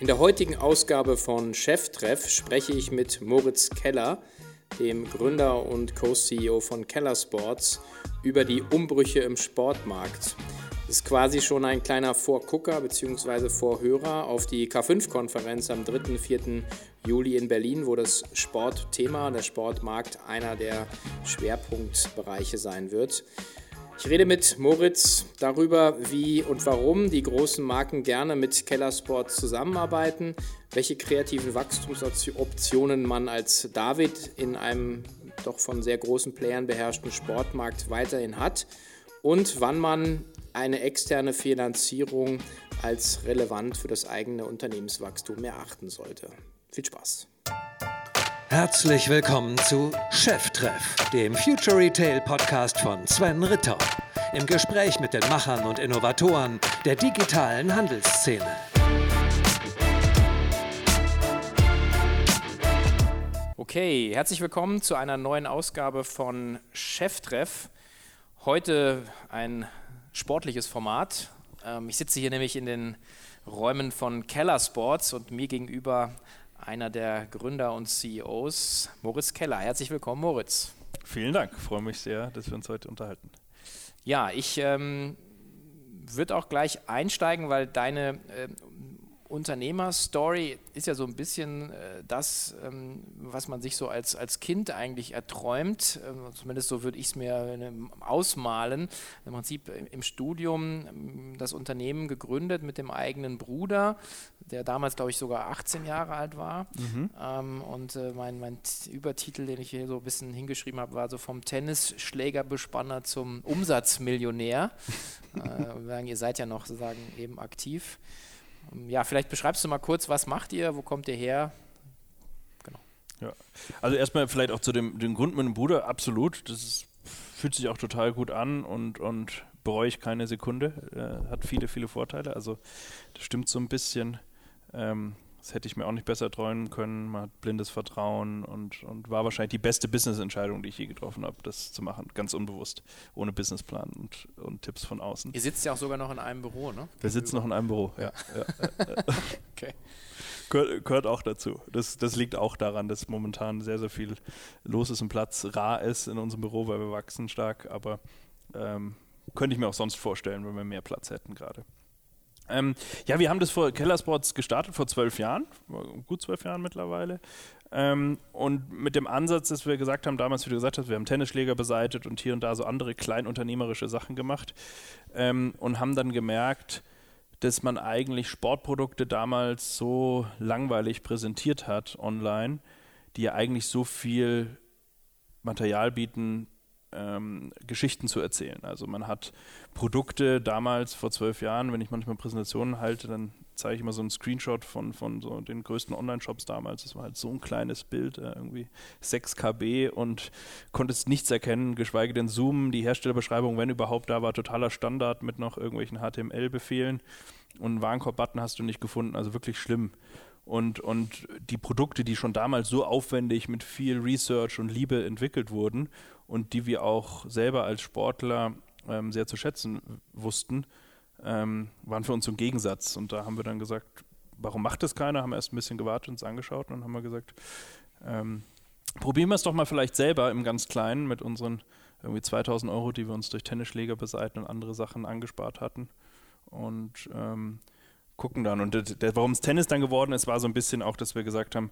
In der heutigen Ausgabe von Cheftreff spreche ich mit Moritz Keller, dem Gründer und Co-CEO von Keller Sports, über die Umbrüche im Sportmarkt. Das ist quasi schon ein kleiner Vorgucker bzw. Vorhörer auf die K5-Konferenz am 3. und 4. Juli in Berlin, wo das Sportthema, der Sportmarkt einer der Schwerpunktbereiche sein wird. Ich rede mit Moritz darüber, wie und warum die großen Marken gerne mit Kellersport zusammenarbeiten, welche kreativen Wachstumsoptionen man als David in einem doch von sehr großen Playern beherrschten Sportmarkt weiterhin hat und wann man eine externe Finanzierung als relevant für das eigene Unternehmenswachstum erachten sollte. Viel Spaß! Herzlich willkommen zu Cheftreff, dem Future Retail Podcast von Sven Ritter. Im Gespräch mit den Machern und Innovatoren der digitalen Handelsszene. Okay, herzlich willkommen zu einer neuen Ausgabe von Cheftreff. Heute ein sportliches Format. Ähm, ich sitze hier nämlich in den Räumen von Keller Sports und mir gegenüber einer der Gründer und CEOs, Moritz Keller. Herzlich willkommen, Moritz. Vielen Dank, ich freue mich sehr, dass wir uns heute unterhalten. Ja, ich ähm, würde auch gleich einsteigen, weil deine äh, Unternehmerstory ist ja so ein bisschen äh, das, ähm, was man sich so als, als Kind eigentlich erträumt. Ähm, zumindest so würde ich es mir äh, ausmalen. Im Prinzip im Studium ähm, das Unternehmen gegründet mit dem eigenen Bruder, der damals, glaube ich, sogar 18 Jahre alt war. Mhm. Ähm, und äh, mein, mein Übertitel, den ich hier so ein bisschen hingeschrieben habe, war so vom Tennisschlägerbespanner zum Umsatzmillionär. äh, ihr seid ja noch sozusagen eben aktiv. Ja, vielleicht beschreibst du mal kurz, was macht ihr, wo kommt ihr her? Genau. Ja, also erstmal vielleicht auch zu dem, dem Grund mit dem Bruder, absolut. Das ist, fühlt sich auch total gut an und, und bereue ich keine Sekunde. Äh, hat viele, viele Vorteile. Also das stimmt so ein bisschen. Ähm, das hätte ich mir auch nicht besser träumen können. Man hat blindes Vertrauen und, und war wahrscheinlich die beste Business-Entscheidung, die ich je getroffen habe, das zu machen. Ganz unbewusst, ohne Businessplan und, und Tipps von außen. Ihr sitzt ja auch sogar noch in einem Büro, ne? Wir sitzen noch in einem Büro, ja. ja, okay. Gehört, gehört, auch dazu. Das, das liegt auch daran, dass momentan sehr, sehr viel los ist und Platz rar ist in unserem Büro, weil wir wachsen stark. Aber ähm, könnte ich mir auch sonst vorstellen, wenn wir mehr Platz hätten gerade. Ähm, ja, wir haben das vor Kellersports gestartet vor zwölf Jahren, gut zwölf Jahren mittlerweile. Ähm, und mit dem Ansatz, dass wir gesagt haben, damals, wie du gesagt hast, wir haben Tennisschläger beseitet und hier und da so andere kleinunternehmerische Sachen gemacht ähm, und haben dann gemerkt, dass man eigentlich Sportprodukte damals so langweilig präsentiert hat online, die ja eigentlich so viel Material bieten, ähm, Geschichten zu erzählen. Also man hat Produkte damals vor zwölf Jahren, wenn ich manchmal Präsentationen halte, dann zeige ich immer so einen Screenshot von, von so den größten Online-Shops damals. Das war halt so ein kleines Bild, äh, irgendwie 6 KB und konntest nichts erkennen, geschweige denn zoomen. Die Herstellerbeschreibung, wenn überhaupt, da war totaler Standard mit noch irgendwelchen HTML-Befehlen und einen Warenkorb-Button hast du nicht gefunden, also wirklich schlimm. Und, und die Produkte, die schon damals so aufwendig mit viel Research und Liebe entwickelt wurden und die wir auch selber als Sportler ähm, sehr zu schätzen wussten, ähm, waren für uns so Gegensatz. Und da haben wir dann gesagt, warum macht das keiner? Haben erst ein bisschen gewartet, uns angeschaut und haben wir gesagt, ähm, probieren wir es doch mal vielleicht selber im ganz Kleinen mit unseren irgendwie 2000 Euro, die wir uns durch Tennisschläger beseiten und andere Sachen angespart hatten. Und ähm, gucken dann. Und warum es Tennis dann geworden ist, war so ein bisschen auch, dass wir gesagt haben,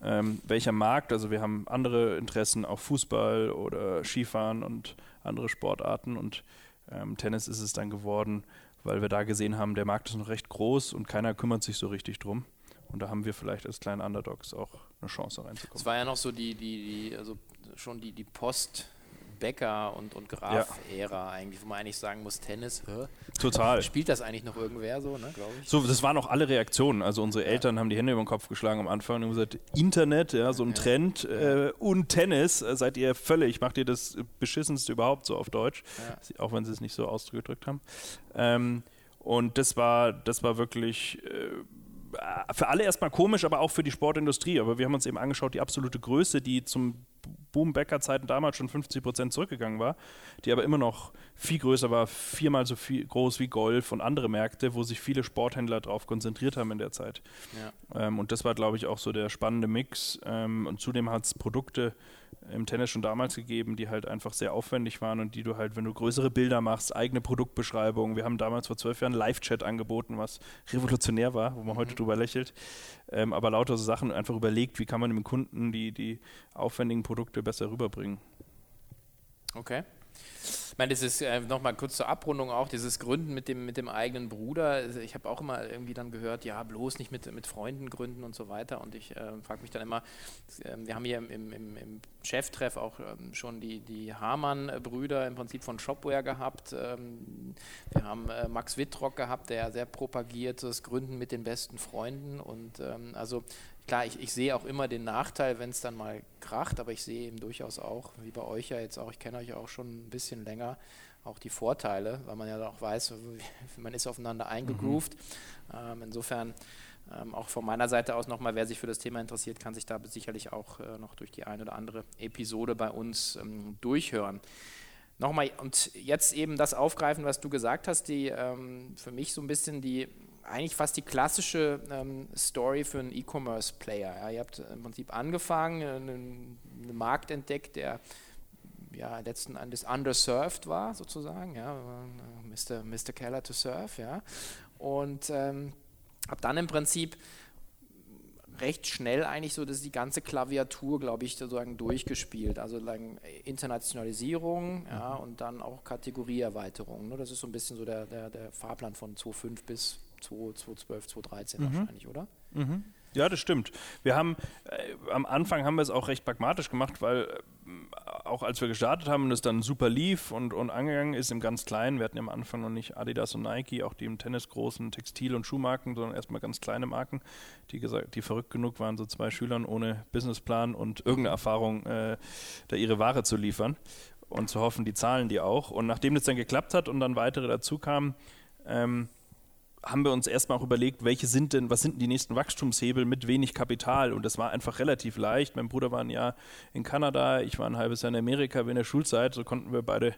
ähm, welcher Markt, also wir haben andere Interessen, auch Fußball oder Skifahren und andere Sportarten und ähm, Tennis ist es dann geworden, weil wir da gesehen haben, der Markt ist noch recht groß und keiner kümmert sich so richtig drum. Und da haben wir vielleicht als kleine Underdogs auch eine Chance reinzukommen. Es war ja noch so die, die, die also schon die, die Post- Becker und, und Graf-Ära ja. eigentlich, wo man eigentlich sagen muss, Tennis, hä? Total. Spielt das eigentlich noch irgendwer so, ne, glaube ich? So, das waren auch alle Reaktionen. Also unsere ja. Eltern haben die Hände über den Kopf geschlagen am Anfang und haben gesagt, Internet, ja, so ein ja. Trend äh, und Tennis, äh, seid ihr völlig, macht ihr das beschissenste überhaupt so auf Deutsch, auch wenn sie es nicht so ausgedrückt haben. Ähm, und das war, das war wirklich äh, für alle erstmal komisch, aber auch für die Sportindustrie. Aber wir haben uns eben angeschaut, die absolute Größe, die zum Boom-Bäcker-Zeiten damals schon 50 Prozent zurückgegangen war, die aber immer noch viel größer war, viermal so viel groß wie Golf und andere Märkte, wo sich viele Sporthändler darauf konzentriert haben in der Zeit. Ja. Ähm, und das war, glaube ich, auch so der spannende Mix. Ähm, und zudem hat es Produkte im Tennis schon damals gegeben, die halt einfach sehr aufwendig waren und die du halt, wenn du größere Bilder machst, eigene Produktbeschreibungen. Wir haben damals vor zwölf Jahren Live-Chat angeboten, was revolutionär war, wo man heute mhm. drüber lächelt. Ähm, aber lauter so Sachen einfach überlegt, wie kann man dem Kunden die, die aufwendigen Produkte besser rüberbringen. Okay. Ich meine, das ist äh, nochmal kurz zur Abrundung auch, dieses Gründen mit dem, mit dem eigenen Bruder. Also ich habe auch immer irgendwie dann gehört, ja, bloß nicht mit, mit Freunden gründen und so weiter. Und ich äh, frage mich dann immer, äh, wir haben hier im, im, im Cheftreff auch ähm, schon die, die Hamann-Brüder im Prinzip von Shopware gehabt. Ähm, wir haben äh, Max Wittrock gehabt, der sehr propagiert, das Gründen mit den besten Freunden. Und ähm, also klar, ich, ich sehe auch immer den Nachteil, wenn es dann mal kracht, aber ich sehe eben durchaus auch, wie bei euch ja jetzt auch, ich kenne euch auch schon ein bisschen länger, auch die Vorteile, weil man ja auch weiß, man ist aufeinander eingegroovt. Mhm. Ähm, insofern ähm, auch von meiner Seite aus nochmal, wer sich für das Thema interessiert, kann sich da sicherlich auch äh, noch durch die eine oder andere Episode bei uns ähm, durchhören. Nochmal, und jetzt eben das aufgreifen, was du gesagt hast, die ähm, für mich so ein bisschen die eigentlich fast die klassische ähm, Story für einen E-Commerce-Player. Ja, ihr habt im Prinzip angefangen, einen, einen Markt entdeckt, der ja, letzten Endes underserved war, sozusagen. Ja, Mr. Mr. Keller to serve. Ja, und ähm, habe dann im Prinzip recht schnell eigentlich so dass die ganze Klaviatur, glaube ich, sozusagen durchgespielt. Also Internationalisierung ja, mhm. und dann auch Kategorieerweiterung. Ne? Das ist so ein bisschen so der, der, der Fahrplan von 2.5 bis 2012, 2013 mhm. wahrscheinlich, oder? Mhm. Ja, das stimmt. Wir haben äh, am Anfang haben wir es auch recht pragmatisch gemacht, weil äh, auch als wir gestartet haben und es dann super lief und, und angegangen ist im ganz Kleinen, wir hatten am Anfang noch nicht Adidas und Nike, auch die im Tennis großen Textil- und Schuhmarken, sondern erstmal ganz kleine Marken, die gesagt, die verrückt genug waren, so zwei Schülern ohne Businessplan und irgendeine Erfahrung, äh, da ihre Ware zu liefern und zu hoffen, die zahlen die auch. Und nachdem das dann geklappt hat und dann weitere dazu kamen, ähm, haben wir uns erstmal auch überlegt, welche sind denn, was sind denn die nächsten Wachstumshebel mit wenig Kapital? Und das war einfach relativ leicht. Mein Bruder war ein Jahr in Kanada, ich war ein halbes Jahr in Amerika in der Schulzeit. So konnten wir beide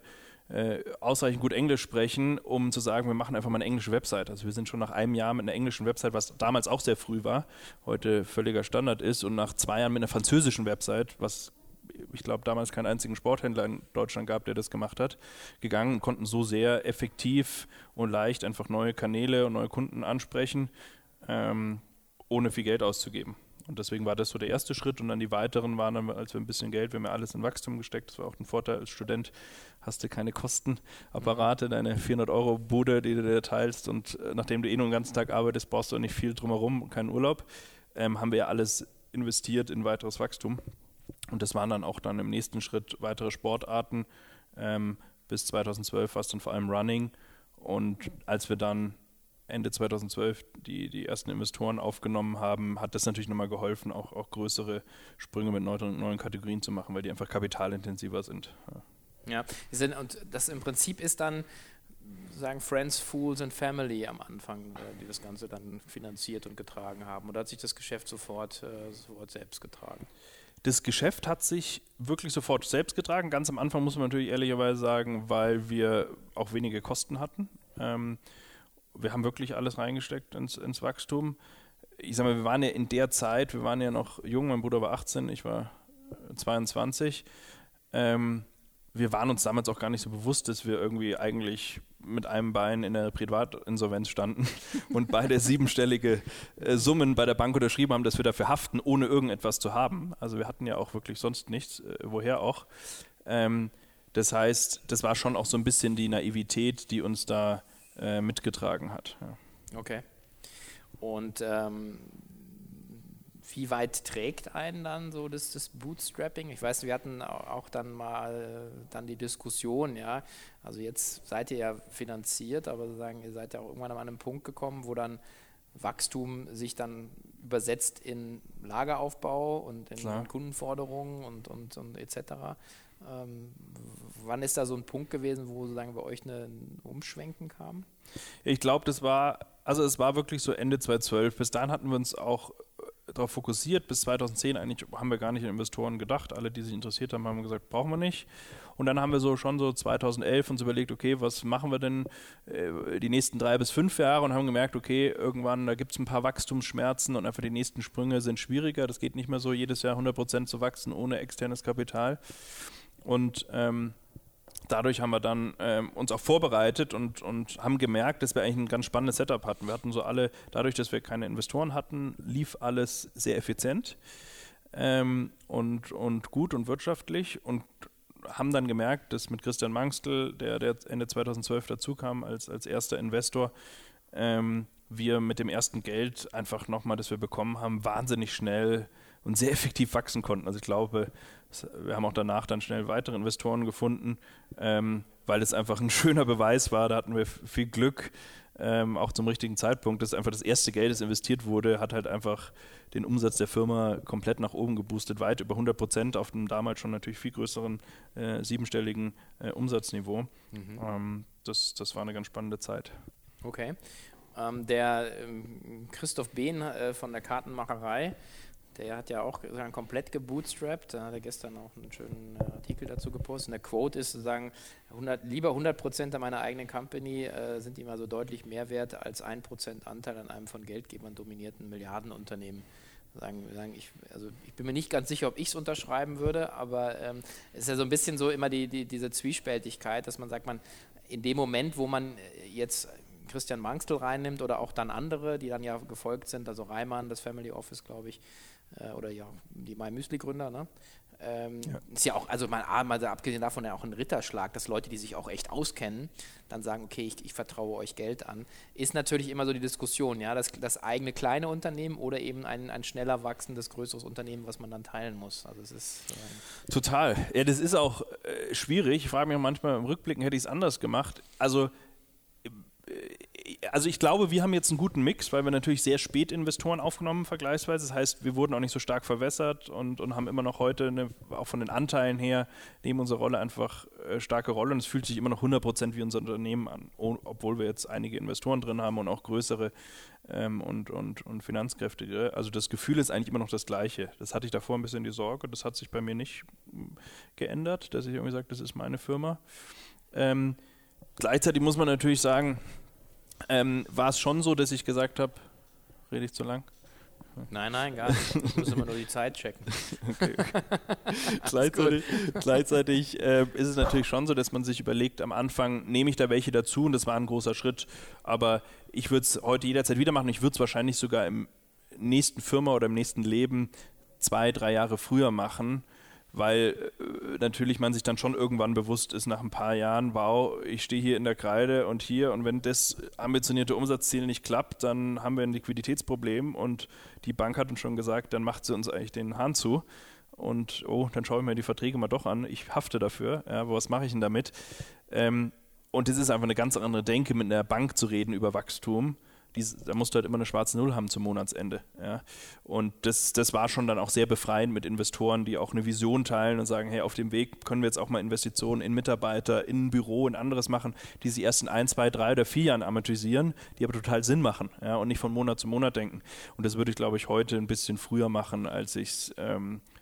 äh, ausreichend gut Englisch sprechen, um zu sagen, wir machen einfach mal eine englische Website. Also wir sind schon nach einem Jahr mit einer englischen Website, was damals auch sehr früh war, heute völliger Standard ist, und nach zwei Jahren mit einer französischen Website, was ich glaube, damals keinen einzigen Sporthändler in Deutschland gab, der das gemacht hat, gegangen und konnten so sehr effektiv und leicht einfach neue Kanäle und neue Kunden ansprechen, ähm, ohne viel Geld auszugeben. Und deswegen war das so der erste Schritt und dann die weiteren waren dann, als wir ein bisschen Geld, wir haben ja alles in Wachstum gesteckt, das war auch ein Vorteil als Student, hast du keine Kostenapparate, mhm. deine 400 Euro Bude, die du dir teilst und äh, nachdem du eh nur den ganzen Tag arbeitest, brauchst du auch nicht viel drumherum, keinen Urlaub, ähm, haben wir ja alles investiert in weiteres Wachstum. Und das waren dann auch dann im nächsten Schritt weitere Sportarten. Ähm, bis 2012 war es dann vor allem Running. Und als wir dann Ende 2012 die, die ersten Investoren aufgenommen haben, hat das natürlich nochmal geholfen, auch, auch größere Sprünge mit neuen, neuen Kategorien zu machen, weil die einfach kapitalintensiver sind. Ja, ja und das im Prinzip ist dann sagen Friends, Fools and Family am Anfang, äh, die das Ganze dann finanziert und getragen haben. Oder hat sich das Geschäft sofort, äh, sofort selbst getragen? Das Geschäft hat sich wirklich sofort selbst getragen. Ganz am Anfang muss man natürlich ehrlicherweise sagen, weil wir auch wenige Kosten hatten. Ähm, wir haben wirklich alles reingesteckt ins, ins, Wachstum. Ich sage mal, wir waren ja in der Zeit, wir waren ja noch jung, mein Bruder war 18, ich war 22. Ähm, wir waren uns damals auch gar nicht so bewusst, dass wir irgendwie eigentlich mit einem Bein in der Privatinsolvenz standen und beide siebenstellige äh, Summen bei der Bank unterschrieben haben, dass wir dafür haften, ohne irgendetwas zu haben. Also wir hatten ja auch wirklich sonst nichts, äh, woher auch. Ähm, das heißt, das war schon auch so ein bisschen die Naivität, die uns da äh, mitgetragen hat. Ja. Okay. Und ähm, wie weit trägt einen dann so das, das Bootstrapping? Ich weiß, wir hatten auch dann mal dann die Diskussion, ja, also jetzt seid ihr ja finanziert, aber sozusagen ihr seid ja auch irgendwann an einem Punkt gekommen, wo dann Wachstum sich dann übersetzt in Lageraufbau und in Klar. Kundenforderungen und, und, und etc. Ähm, wann ist da so ein Punkt gewesen, wo sozusagen bei euch ein Umschwenken kam? Ich glaube, das war, also es war wirklich so Ende 2012. Bis dahin hatten wir uns auch darauf fokussiert. Bis 2010 eigentlich haben wir gar nicht an Investoren gedacht. Alle, die sich interessiert haben, haben gesagt, brauchen wir nicht. Und dann haben wir so schon so 2011 uns überlegt, okay, was machen wir denn äh, die nächsten drei bis fünf Jahre und haben gemerkt, okay, irgendwann, da gibt es ein paar Wachstumsschmerzen und einfach die nächsten Sprünge sind schwieriger. Das geht nicht mehr so, jedes Jahr 100 Prozent zu wachsen ohne externes Kapital. Und ähm, dadurch haben wir dann ähm, uns auch vorbereitet und, und haben gemerkt, dass wir eigentlich ein ganz spannendes Setup hatten. Wir hatten so alle, dadurch, dass wir keine Investoren hatten, lief alles sehr effizient ähm, und, und gut und wirtschaftlich und haben dann gemerkt, dass mit Christian Mangstel, der, der Ende 2012 dazukam als, als erster Investor, ähm, wir mit dem ersten Geld einfach nochmal, das wir bekommen haben, wahnsinnig schnell und sehr effektiv wachsen konnten. Also ich glaube, wir haben auch danach dann schnell weitere Investoren gefunden, ähm, weil es einfach ein schöner Beweis war. Da hatten wir viel Glück, ähm, auch zum richtigen Zeitpunkt. Das einfach das erste Geld, das investiert wurde, hat halt einfach den Umsatz der Firma komplett nach oben geboostet, weit über 100 Prozent auf dem damals schon natürlich viel größeren äh, siebenstelligen äh, Umsatzniveau. Mhm. Ähm, das, das war eine ganz spannende Zeit. Okay. Ähm, der ähm, Christoph Behn äh, von der Kartenmacherei der hat ja auch sozusagen komplett gebootstrapped. Da hat er gestern auch einen schönen äh, Artikel dazu gepostet. Und der Quote ist sozusagen, 100, lieber 100 Prozent an meiner eigenen Company äh, sind ihm also deutlich mehr wert als 1 Prozent Anteil an einem von Geldgebern dominierten Milliardenunternehmen. Sagen, sagen ich, also ich bin mir nicht ganz sicher, ob ich es unterschreiben würde, aber ähm, es ist ja so ein bisschen so immer die, die, diese Zwiespältigkeit, dass man sagt, man in dem Moment, wo man äh, jetzt Christian Mangstel reinnimmt oder auch dann andere, die dann ja gefolgt sind, also Reimann, das Family Office, glaube ich, äh, oder ja, die My Müsli Gründer, ne? Ähm, ja. Ist ja auch, also mal, mal abgesehen davon ja auch ein Ritterschlag, dass Leute, die sich auch echt auskennen, dann sagen, okay, ich, ich vertraue euch Geld an. Ist natürlich immer so die Diskussion, ja, das, das eigene kleine Unternehmen oder eben ein, ein schneller wachsendes, größeres Unternehmen, was man dann teilen muss. Also es ist äh total. Ja, das ist auch äh, schwierig. Ich frage mich manchmal im Rückblicken, hätte ich es anders gemacht. Also also ich glaube, wir haben jetzt einen guten Mix, weil wir natürlich sehr spät Investoren aufgenommen vergleichsweise. Das heißt, wir wurden auch nicht so stark verwässert und, und haben immer noch heute, eine, auch von den Anteilen her, nehmen unsere Rolle einfach äh, starke Rolle und es fühlt sich immer noch 100% wie unser Unternehmen an, obwohl wir jetzt einige Investoren drin haben und auch größere ähm, und, und, und finanzkräftige. Also das Gefühl ist eigentlich immer noch das gleiche. Das hatte ich davor ein bisschen die Sorge, das hat sich bei mir nicht geändert, dass ich irgendwie sage, das ist meine Firma. Ähm, gleichzeitig muss man natürlich sagen, ähm, war es schon so, dass ich gesagt habe, rede ich zu lang? Nein, nein, gar nicht. Ich muss immer nur die Zeit checken. Okay. gleichzeitig, gleichzeitig äh, ist es natürlich schon so, dass man sich überlegt, am Anfang nehme ich da welche dazu und das war ein großer Schritt. Aber ich würde es heute jederzeit wieder machen. Ich würde es wahrscheinlich sogar im nächsten Firma oder im nächsten Leben zwei, drei Jahre früher machen, weil äh, natürlich man sich dann schon irgendwann bewusst ist nach ein paar Jahren, wow, ich stehe hier in der Kreide und hier. Und wenn das ambitionierte Umsatzziel nicht klappt, dann haben wir ein Liquiditätsproblem. Und die Bank hat uns schon gesagt, dann macht sie uns eigentlich den Hahn zu. Und oh, dann schaue ich mir die Verträge mal doch an, ich hafte dafür, ja, aber was mache ich denn damit? Ähm, und es ist einfach eine ganz andere Denke, mit einer Bank zu reden über Wachstum dies, da musst du halt immer eine schwarze Null haben zum Monatsende. Ja. Und das, das war schon dann auch sehr befreiend mit Investoren, die auch eine Vision teilen und sagen, hey, auf dem Weg können wir jetzt auch mal Investitionen in Mitarbeiter, in ein Büro, in anderes machen, die sich erst in ein, zwei, drei oder vier Jahren amortisieren, die aber total Sinn machen ja, und nicht von Monat zu Monat denken. Und das würde ich, glaube ich, heute ein bisschen früher machen, als ich es ähm, äh,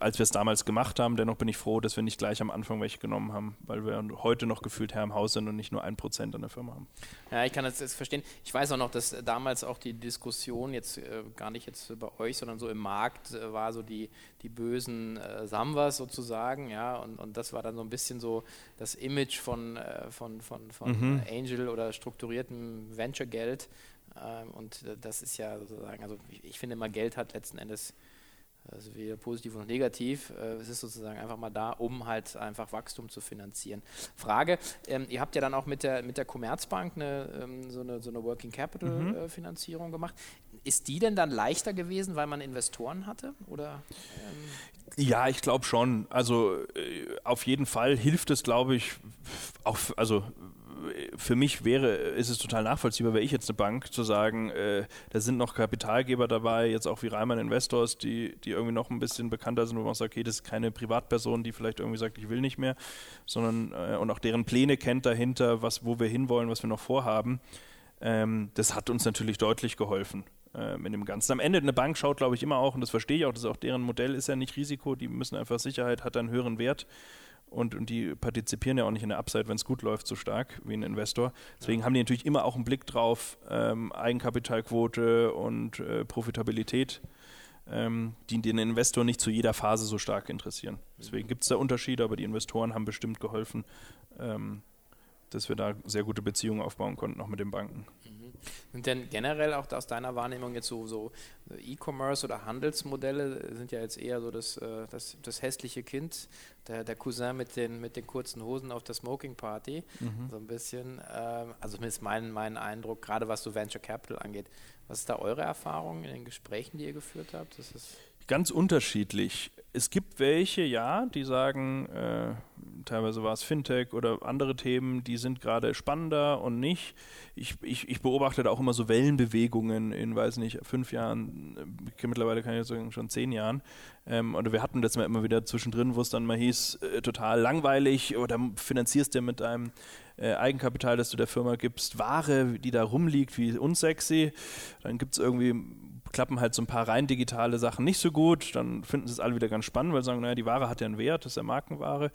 als wir es damals gemacht haben. Dennoch bin ich froh, dass wir nicht gleich am Anfang welche genommen haben, weil wir heute noch gefühlt Herr im Haus sind und nicht nur ein Prozent an der Firma haben. Ja, ich kann das jetzt verstehen. Ich weiß auch noch, dass damals auch die Diskussion jetzt äh, gar nicht jetzt bei euch, sondern so im Markt äh, war so die, die bösen äh, Samwas sozusagen, ja, und, und das war dann so ein bisschen so das Image von, äh, von, von, von mhm. Angel oder strukturiertem Venture-Geld. Ähm, und das ist ja sozusagen, also ich, ich finde immer, Geld hat letzten Endes also weder positiv noch negativ. Äh, es ist sozusagen einfach mal da, um halt einfach Wachstum zu finanzieren. Frage, ähm, ihr habt ja dann auch mit der, mit der Commerzbank eine, ähm, so, eine, so eine Working Capital mhm. äh, Finanzierung gemacht. Ist die denn dann leichter gewesen, weil man Investoren hatte? Oder, ähm ja, ich glaube schon. Also äh, auf jeden Fall hilft es, glaube ich, auch, also für mich wäre, ist es total nachvollziehbar, wäre ich jetzt eine Bank, zu sagen, äh, da sind noch Kapitalgeber dabei, jetzt auch wie Reimann Investors, die, die irgendwie noch ein bisschen bekannter sind, wo man sagt, okay, das ist keine Privatperson, die vielleicht irgendwie sagt, ich will nicht mehr, sondern äh, und auch deren Pläne kennt dahinter, was, wo wir hinwollen, was wir noch vorhaben. Ähm, das hat uns natürlich deutlich geholfen. ähm, in dem Ganzen. Am Ende eine Bank schaut, glaube ich, immer auch, und das verstehe ich auch, das ist auch deren Modell, ist ja nicht Risiko, die müssen einfach Sicherheit, hat einen höheren Wert. Und, und die partizipieren ja auch nicht in der Upside, wenn es gut läuft, so stark wie ein Investor. Deswegen ja. haben die natürlich immer auch einen Blick drauf, ähm, Eigenkapitalquote und äh, Profitabilität, ähm, die den Investor nicht zu jeder Phase so stark interessieren. Deswegen gibt es da Unterschiede, aber die Investoren haben bestimmt geholfen, ähm, dass wir da sehr gute Beziehungen aufbauen konnten, auch mit den Banken. Mhm. Sind denn generell auch aus deiner Wahrnehmung jetzt so, so E-Commerce oder Handelsmodelle sind ja jetzt eher so das, äh, das, das hässliche Kind, der, der Cousin mit den, mit den kurzen Hosen auf der Smoking Party, mhm. so ein bisschen. Ähm, also zumindest mein, mein Eindruck, gerade was so Venture Capital angeht. Was ist da eure Erfahrung in den Gesprächen, die ihr geführt habt? Das ist Ganz unterschiedlich. Es gibt welche, ja, die sagen, äh, teilweise war es Fintech oder andere Themen, die sind gerade spannender und nicht. Ich, ich, ich beobachte da auch immer so Wellenbewegungen in, weiß nicht, fünf Jahren, äh, mittlerweile kann ich sagen, schon zehn Jahren. Ähm, oder wir hatten das mal immer wieder zwischendrin, wo es dann mal hieß, äh, total langweilig oder finanzierst du mit deinem äh, Eigenkapital, das du der Firma gibst, Ware, die da rumliegt, wie unsexy. Dann gibt es irgendwie klappen halt so ein paar rein digitale Sachen nicht so gut. Dann finden sie es alle wieder ganz spannend, weil sie sagen, naja, die Ware hat ja einen Wert, das ist ja Markenware.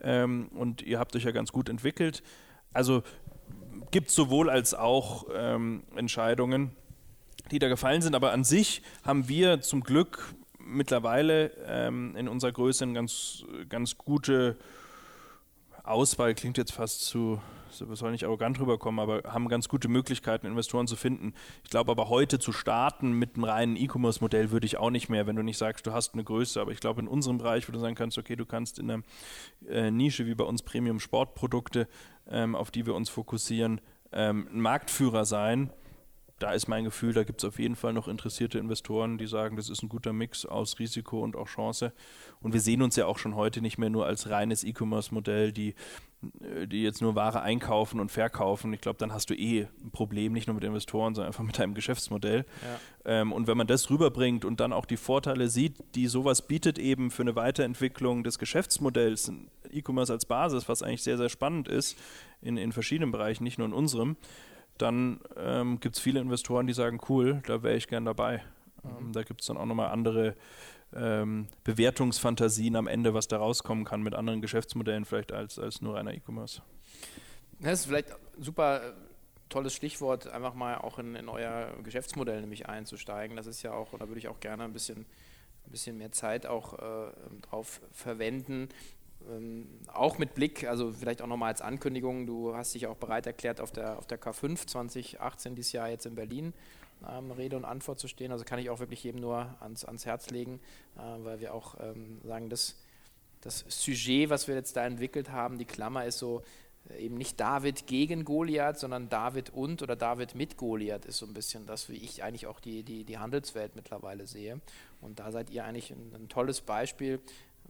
Ähm, und ihr habt euch ja ganz gut entwickelt. Also gibt es sowohl als auch ähm, Entscheidungen, die da gefallen sind. Aber an sich haben wir zum Glück mittlerweile ähm, in unserer Größe eine ganz, ganz gute Auswahl, klingt jetzt fast zu wir sollen nicht arrogant rüberkommen, aber haben ganz gute Möglichkeiten, Investoren zu finden. Ich glaube aber heute zu starten mit einem reinen E-Commerce-Modell würde ich auch nicht mehr, wenn du nicht sagst, du hast eine Größe. Aber ich glaube, in unserem Bereich, wo du sagen kannst, okay, du kannst in einer äh, Nische wie bei uns Premium-Sportprodukte, ähm, auf die wir uns fokussieren, ähm, ein Marktführer sein da ist mein Gefühl, da gibt es auf jeden Fall noch interessierte Investoren, die sagen, das ist ein guter Mix aus Risiko und auch Chance. Und wir sehen uns ja auch schon heute nicht mehr nur als reines E-Commerce-Modell, die, die jetzt nur Ware einkaufen und verkaufen. Ich glaube, dann hast du eh ein Problem, nicht nur mit Investoren, sondern einfach mit deinem Geschäftsmodell. Ja. Ähm, und wenn man das rüberbringt und dann auch die Vorteile sieht, die sowas bietet eben für eine Weiterentwicklung des Geschäftsmodells, E-Commerce als Basis, was eigentlich sehr, sehr spannend ist in, in verschiedenen Bereichen, nicht nur in unserem, dann ähm, gibt es viele Investoren, die sagen, cool, da wäre ich gern dabei. Ähm, mhm. da gibt es dann auch nochmal andere ähm, Bewertungsfantasien am Ende, was da rauskommen kann mit anderen Geschäftsmodellen vielleicht als, als nur einer E-Commerce. Das ist vielleicht ein super äh, tolles Stichwort, einfach mal auch in, in, euer Geschäftsmodell nämlich einzusteigen. Das ist ja auch, da würde ich auch gerne ein bisschen, ein bisschen mehr Zeit auch äh, drauf verwenden. Ähm, auch mit Blick, also vielleicht auch nochmal als Ankündigung, du hast dich auch bereit erklärt, auf der, auf der K5 2018 dieses Jahr jetzt in Berlin ähm, Rede und Antwort zu stehen. Also kann ich auch wirklich jedem nur ans, ans Herz legen, äh, weil wir auch ähm, sagen, das, das Sujet, was wir jetzt da entwickelt haben, die Klammer ist so, äh, eben nicht David gegen Goliath, sondern David und oder David mit Goliath ist so ein bisschen das, wie ich eigentlich auch die, die, die Handelswelt mittlerweile sehe. Und da seid ihr eigentlich ein, ein tolles Beispiel,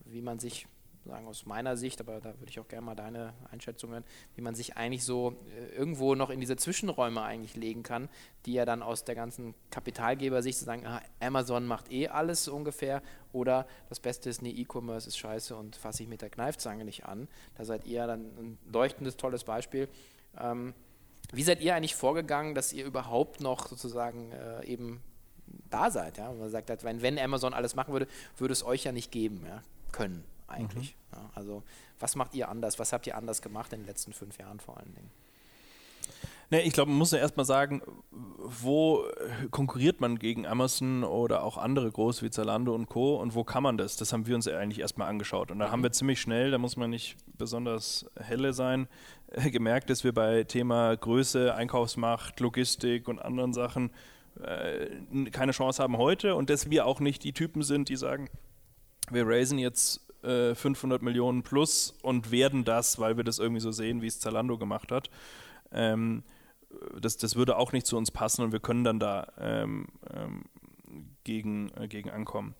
wie man sich sagen aus meiner Sicht, aber da würde ich auch gerne mal deine Einschätzung hören, wie man sich eigentlich so äh, irgendwo noch in diese Zwischenräume eigentlich legen kann, die ja dann aus der ganzen Kapitalgebersicht zu sagen, Amazon macht eh alles ungefähr oder das Beste ist, nee, E-Commerce ist scheiße und fasse ich mit der Kneifzange nicht an. Da seid ihr dann ein leuchtendes, tolles Beispiel. Ähm, wie seid ihr eigentlich vorgegangen, dass ihr überhaupt noch sozusagen äh, eben da seid? Ja? Man sagt, wenn, wenn Amazon alles machen würde, würde es euch ja nicht geben ja? können eigentlich. Mhm. Ja, also was macht ihr anders? Was habt ihr anders gemacht in den letzten fünf Jahren vor allen Dingen? Nee, ich glaube, man muss ja erstmal sagen, wo konkurriert man gegen Amazon oder auch andere groß wie Zalando und Co. und wo kann man das? Das haben wir uns eigentlich erstmal angeschaut. Und da mhm. haben wir ziemlich schnell, da muss man nicht besonders helle sein, äh, gemerkt, dass wir bei Thema Größe, Einkaufsmacht, Logistik und anderen Sachen äh, keine Chance haben heute und dass wir auch nicht die Typen sind, die sagen, wir raisen jetzt 500 äh, Millionen plus und werden das, weil wir das irgendwie so sehen, wie es Zalando gemacht hat. Ähm, das, das würde auch nicht zu uns passen und wir können dann da ähm, ähm, gegen, äh, gegen ankommen.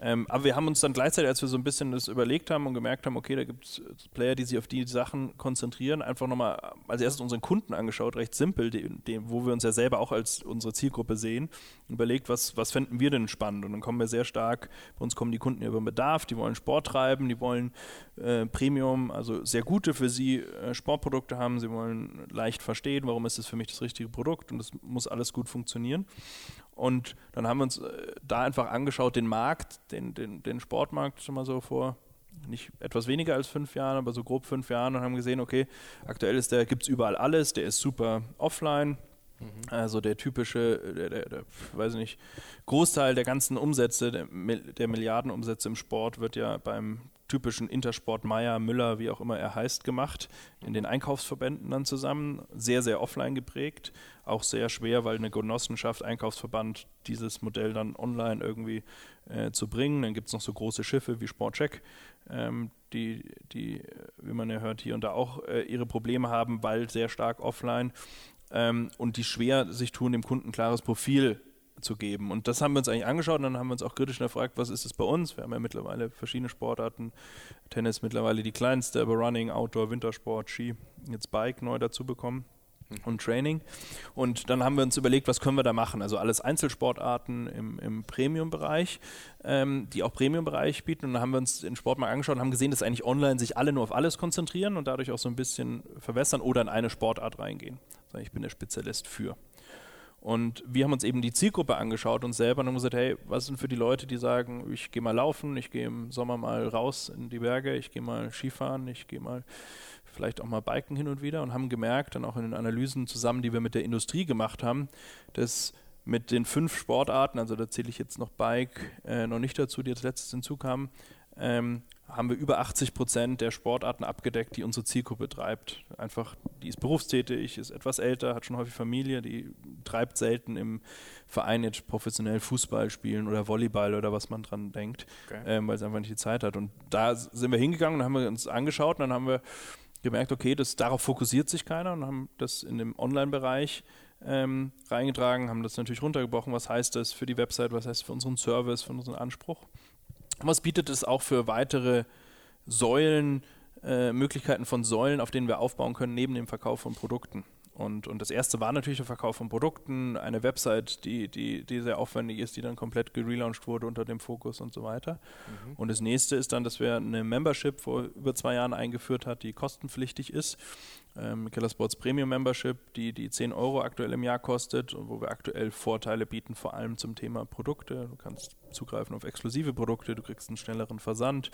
Ähm, aber wir haben uns dann gleichzeitig, als wir so ein bisschen das überlegt haben und gemerkt haben, okay, da gibt es Player, die sich auf die Sachen konzentrieren, einfach nochmal als erstes unseren Kunden angeschaut, recht simpel, die, die, wo wir uns ja selber auch als unsere Zielgruppe sehen, überlegt, was, was fänden wir denn spannend? Und dann kommen wir sehr stark, bei uns kommen die Kunden über Bedarf, die wollen Sport treiben, die wollen äh, Premium, also sehr gute für sie äh, Sportprodukte haben, sie wollen leicht verstehen, warum ist das für mich das richtige Produkt und das muss alles gut funktionieren. Und dann haben wir uns äh, da einfach angeschaut, den Markt, den, den, den Sportmarkt schon mal so vor nicht etwas weniger als fünf Jahren, aber so grob fünf Jahren und haben gesehen, okay, aktuell ist der, gibt es überall alles, der ist super offline. Mhm. Also der typische, der, der, der, weiß ich nicht, Großteil der ganzen Umsätze, der, der Milliardenumsätze im Sport wird ja beim typischen Intersport Meier, Müller, wie auch immer er heißt, gemacht, in den Einkaufsverbänden dann zusammen, sehr, sehr offline geprägt, auch sehr schwer, weil eine Genossenschaft, Einkaufsverband dieses Modell dann online irgendwie äh, zu bringen. Dann gibt es noch so große Schiffe wie Sportcheck, ähm, die, die, wie man ja hört, hier und da auch äh, ihre Probleme haben, weil sehr stark offline ähm, und die schwer sich tun, dem Kunden ein klares Profil zu geben. Und das haben wir uns eigentlich angeschaut und dann haben wir uns auch kritisch gefragt, was ist es bei uns? Wir haben ja mittlerweile verschiedene Sportarten. Tennis mittlerweile die kleinste, aber Running, Outdoor, Wintersport, Ski, jetzt Bike neu dazu bekommen und Training. Und dann haben wir uns überlegt, was können wir da machen? Also alles Einzelsportarten im, im Premium-Bereich, ähm, die auch Premium-Bereich bieten. Und dann haben wir uns den Sport mal angeschaut und haben gesehen, dass eigentlich online sich alle nur auf alles konzentrieren und dadurch auch so ein bisschen verwässern oder in eine Sportart reingehen. Ich bin der Spezialist für. Und wir haben uns eben die Zielgruppe angeschaut und selber und haben gesagt, hey, was sind für die Leute, die sagen, ich gehe mal laufen, ich gehe im Sommer mal raus in die Berge, ich gehe mal Skifahren, ich gehe mal vielleicht auch mal Biken hin und wieder und haben gemerkt, dann auch in den Analysen zusammen, die wir mit der Industrie gemacht haben, dass mit den fünf Sportarten, also da zähle ich jetzt noch Bike äh, noch nicht dazu, die jetzt letztes hinzukamen, ähm, haben wir über 80 Prozent der Sportarten abgedeckt, die unsere Zielgruppe treibt. Einfach, die ist berufstätig, ist etwas älter, hat schon häufig Familie, die treibt selten im Verein jetzt professionell Fußball spielen oder Volleyball oder was man dran denkt, okay. ähm, weil es einfach nicht die Zeit hat. Und da sind wir hingegangen und haben wir uns angeschaut und dann haben wir gemerkt, okay, das, darauf fokussiert sich keiner und haben das in dem Online-Bereich ähm, reingetragen, haben das natürlich runtergebrochen. Was heißt das für die Website, was heißt das für unseren Service, für unseren Anspruch? Was bietet es auch für weitere Säulen, äh, Möglichkeiten von Säulen, auf denen wir aufbauen können, neben dem Verkauf von Produkten? Und, und das erste war natürlich der Verkauf von Produkten, eine Website, die, die, die sehr aufwendig ist, die dann komplett gelauncht wurde unter dem Fokus und so weiter. Mhm. Und das nächste ist dann, dass wir eine Membership vor über zwei Jahren eingeführt hat, die kostenpflichtig ist. Ähm, Killer Sports Premium Membership, die, die 10 Euro aktuell im Jahr kostet und wo wir aktuell Vorteile bieten, vor allem zum Thema Produkte. Du kannst zugreifen auf exklusive Produkte, du kriegst einen schnelleren Versand,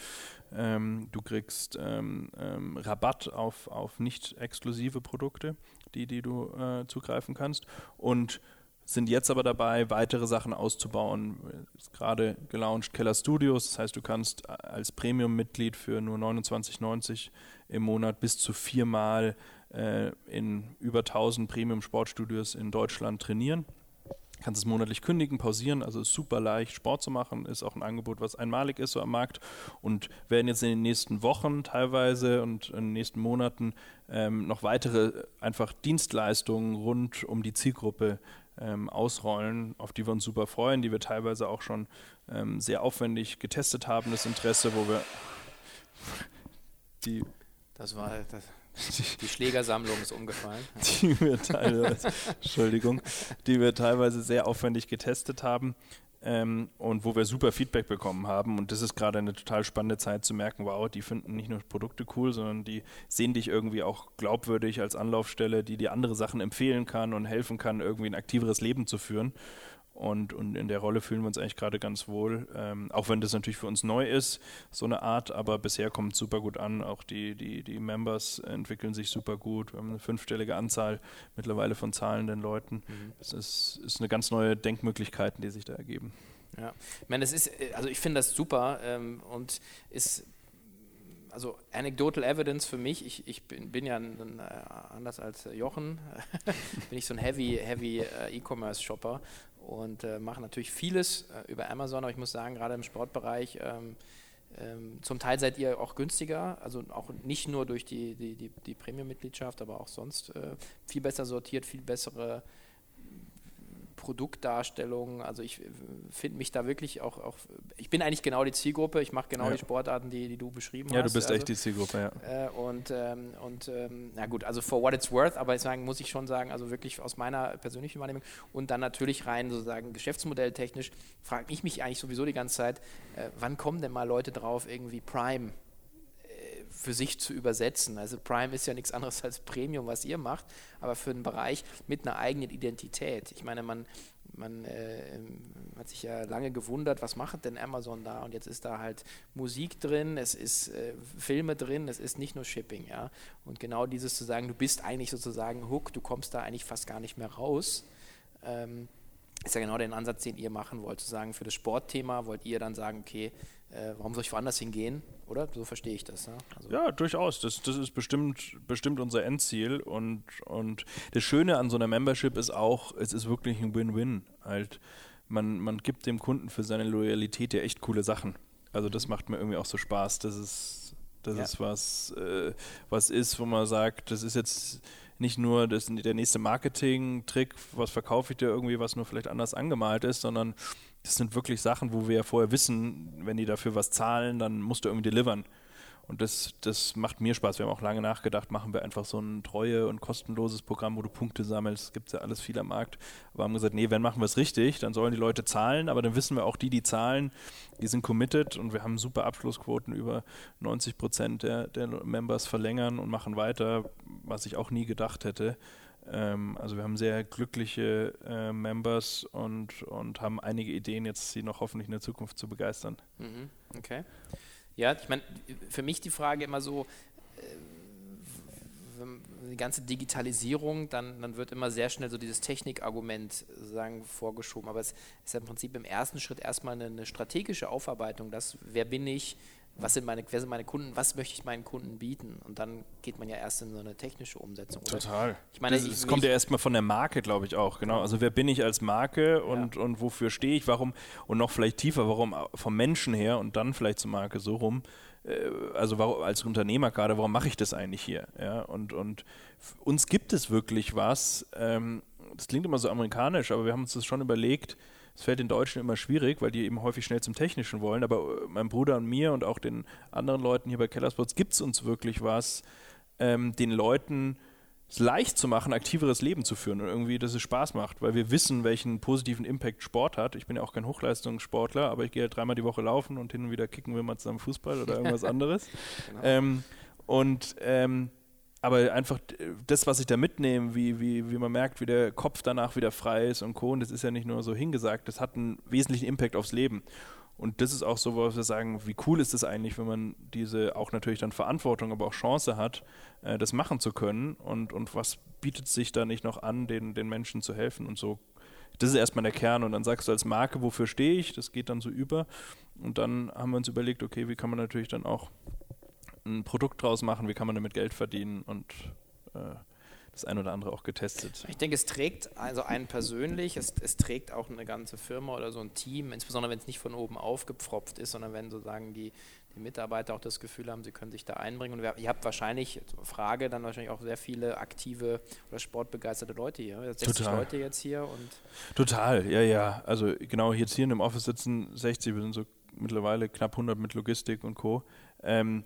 ähm, du kriegst ähm, ähm Rabatt auf, auf nicht exklusive Produkte die, die du äh, zugreifen kannst. Und sind jetzt aber dabei, weitere Sachen auszubauen. Ist gerade gelauncht Keller Studios, das heißt, du kannst als Premium-Mitglied für nur 29,90 im Monat bis zu viermal äh, in über 1000 Premium-Sportstudios in Deutschland trainieren. Kannst es monatlich kündigen, pausieren, also ist super leicht Sport zu machen, ist auch ein Angebot, was einmalig ist so am Markt und werden jetzt in den nächsten Wochen teilweise und in den nächsten Monaten ähm, noch weitere einfach Dienstleistungen rund um die Zielgruppe ähm, ausrollen, auf die wir uns super freuen, die wir teilweise auch schon ähm, sehr aufwendig getestet haben, das Interesse, wo wir die das war das die Schlägersammlung ist umgefallen. Die wir teilweise, Entschuldigung, die wir teilweise sehr aufwendig getestet haben ähm, und wo wir super Feedback bekommen haben. Und das ist gerade eine total spannende Zeit zu merken, wow, die finden nicht nur Produkte cool, sondern die sehen dich irgendwie auch glaubwürdig als Anlaufstelle, die dir andere Sachen empfehlen kann und helfen kann, irgendwie ein aktiveres Leben zu führen. Und, und in der Rolle fühlen wir uns eigentlich gerade ganz wohl, ähm, auch wenn das natürlich für uns neu ist, so eine Art, aber bisher kommt es super gut an. Auch die, die, die Members entwickeln sich super gut. Wir haben eine fünfstellige Anzahl mittlerweile von zahlenden Leuten. Mhm. Das ist, ist eine ganz neue Denkmöglichkeiten, die sich da ergeben. Ja, ich meine, das ist, also ich finde das super ähm, und ist also anecdotal evidence für mich, ich, ich bin, bin ja ein, äh, anders als Jochen, bin ich so ein heavy, heavy äh, E-Commerce-Shopper und äh, machen natürlich vieles äh, über Amazon, aber ich muss sagen, gerade im Sportbereich, ähm, ähm, zum Teil seid ihr auch günstiger, also auch nicht nur durch die, die, die, die Premium-Mitgliedschaft, aber auch sonst äh, viel besser sortiert, viel bessere Produktdarstellung. Also ich äh, finde mich da wirklich auch, auch, ich bin eigentlich genau die Zielgruppe, ich mache genau ja. die Sportarten, die, die du beschrieben ja, hast. Ja, du bist also, echt die Zielgruppe, ja. Äh, und ähm, und ähm, na gut, also for what it's worth, aber ich sagen, muss ich schon sagen, also wirklich aus meiner persönlichen Wahrnehmung und dann natürlich rein sozusagen geschäftsmodelltechnisch, frage ich mich eigentlich sowieso die ganze Zeit, äh, wann kommen denn mal Leute drauf, irgendwie Prime für sich zu übersetzen. Also Prime ist ja nichts anderes als Premium, was ihr macht, aber für einen Bereich mit einer eigenen Identität. Ich meine, man, man äh, hat sich ja lange gewundert, was macht denn Amazon da? Und jetzt ist da halt Musik drin, es ist äh, Filme drin, es ist nicht nur Shipping, ja. Und genau dieses zu sagen, du bist eigentlich sozusagen Hook, du kommst da eigentlich fast gar nicht mehr raus. Ähm, ist ja genau der Ansatz, den ihr machen wollt, zu sagen, für das Sportthema wollt ihr dann sagen, okay, äh, warum soll ich woanders hingehen? Oder? So verstehe ich das. Ja, also ja durchaus. Das, das ist bestimmt, bestimmt unser Endziel. Und, und das Schöne an so einer Membership ist auch, es ist wirklich ein Win-Win. Halt, man, man gibt dem Kunden für seine Loyalität ja echt coole Sachen. Also das macht mir irgendwie auch so Spaß. Das ist, das ja. ist was, äh, was ist, wo man sagt, das ist jetzt nicht nur das, der nächste Marketing-Trick, was verkaufe ich dir irgendwie, was nur vielleicht anders angemalt ist, sondern das sind wirklich Sachen, wo wir ja vorher wissen, wenn die dafür was zahlen, dann musst du irgendwie delivern. Und das, das macht mir Spaß. Wir haben auch lange nachgedacht, machen wir einfach so ein treue und kostenloses Programm, wo du Punkte sammelst. Es gibt ja alles viel am Markt. Aber haben gesagt, nee, wenn machen wir es richtig, dann sollen die Leute zahlen. Aber dann wissen wir auch, die, die zahlen, die sind committed und wir haben super Abschlussquoten. Über 90 Prozent der, der Members verlängern und machen weiter, was ich auch nie gedacht hätte. Ähm, also wir haben sehr glückliche äh, Members und, und haben einige Ideen jetzt, sie noch hoffentlich in der Zukunft zu begeistern. Mhm, okay. Ja, ich meine, für mich die Frage immer so, äh, die ganze Digitalisierung, dann, dann wird immer sehr schnell so dieses Technikargument sagen, vorgeschoben. Aber es ist ja im Prinzip im ersten Schritt erstmal eine, eine strategische Aufarbeitung, dass wer bin ich, was sind meine, wer sind meine Kunden, was möchte ich meinen Kunden bieten? Und dann geht man ja erst in so eine technische Umsetzung. Oder? Total. Ich meine, es kommt ja erstmal von der Marke, glaube ich auch, genau. Also wer bin ich als Marke und, ja. und wofür stehe ich, warum und noch vielleicht tiefer, warum vom Menschen her und dann vielleicht zur Marke so rum. Äh, also warum, als Unternehmer gerade, warum mache ich das eigentlich hier? Ja, und, und uns gibt es wirklich was. Ähm, das klingt immer so amerikanisch, aber wir haben uns das schon überlegt es fällt den Deutschen immer schwierig, weil die eben häufig schnell zum Technischen wollen. Aber äh, meinem Bruder und mir und auch den anderen Leuten hier bei Kellersports gibt es uns wirklich was, ähm, den Leuten es leicht zu machen, aktiveres Leben zu führen und irgendwie, dass es Spaß macht, weil wir wissen, welchen positiven Impact Sport hat. Ich bin ja auch kein Hochleistungssportler, aber ich gehe halt dreimal die Woche laufen und hin und wieder kicken wir mal zusammen Fußball oder irgendwas anderes. genau. ähm, und ähm, aber einfach das, was ich da mitnehme, wie, wie, wie man merkt, wie der Kopf danach wieder frei ist und Co. Und das ist ja nicht nur so hingesagt, das hat einen wesentlichen Impact aufs Leben. Und das ist auch so, wo wir sagen, wie cool ist es eigentlich, wenn man diese auch natürlich dann Verantwortung, aber auch Chance hat, äh, das machen zu können und, und was bietet sich da nicht noch an, den, den Menschen zu helfen und so. Das ist erstmal der Kern und dann sagst du als Marke, wofür stehe ich, das geht dann so über und dann haben wir uns überlegt, okay, wie kann man natürlich dann auch ein Produkt draus machen, wie kann man damit Geld verdienen und äh, das ein oder andere auch getestet. Ich denke, es trägt also einen persönlich, es, es, trägt auch eine ganze Firma oder so ein Team, insbesondere wenn es nicht von oben aufgepfropft ist, sondern wenn sozusagen die, die Mitarbeiter auch das Gefühl haben, sie können sich da einbringen. Und ihr habt wahrscheinlich, Frage, dann wahrscheinlich auch sehr viele aktive oder sportbegeisterte Leute hier. 60 Total. Leute jetzt hier und. Total, ja, ja. Also genau, jetzt hier in dem Office sitzen 60, wir sind so mittlerweile knapp 100 mit Logistik und Co. Ähm,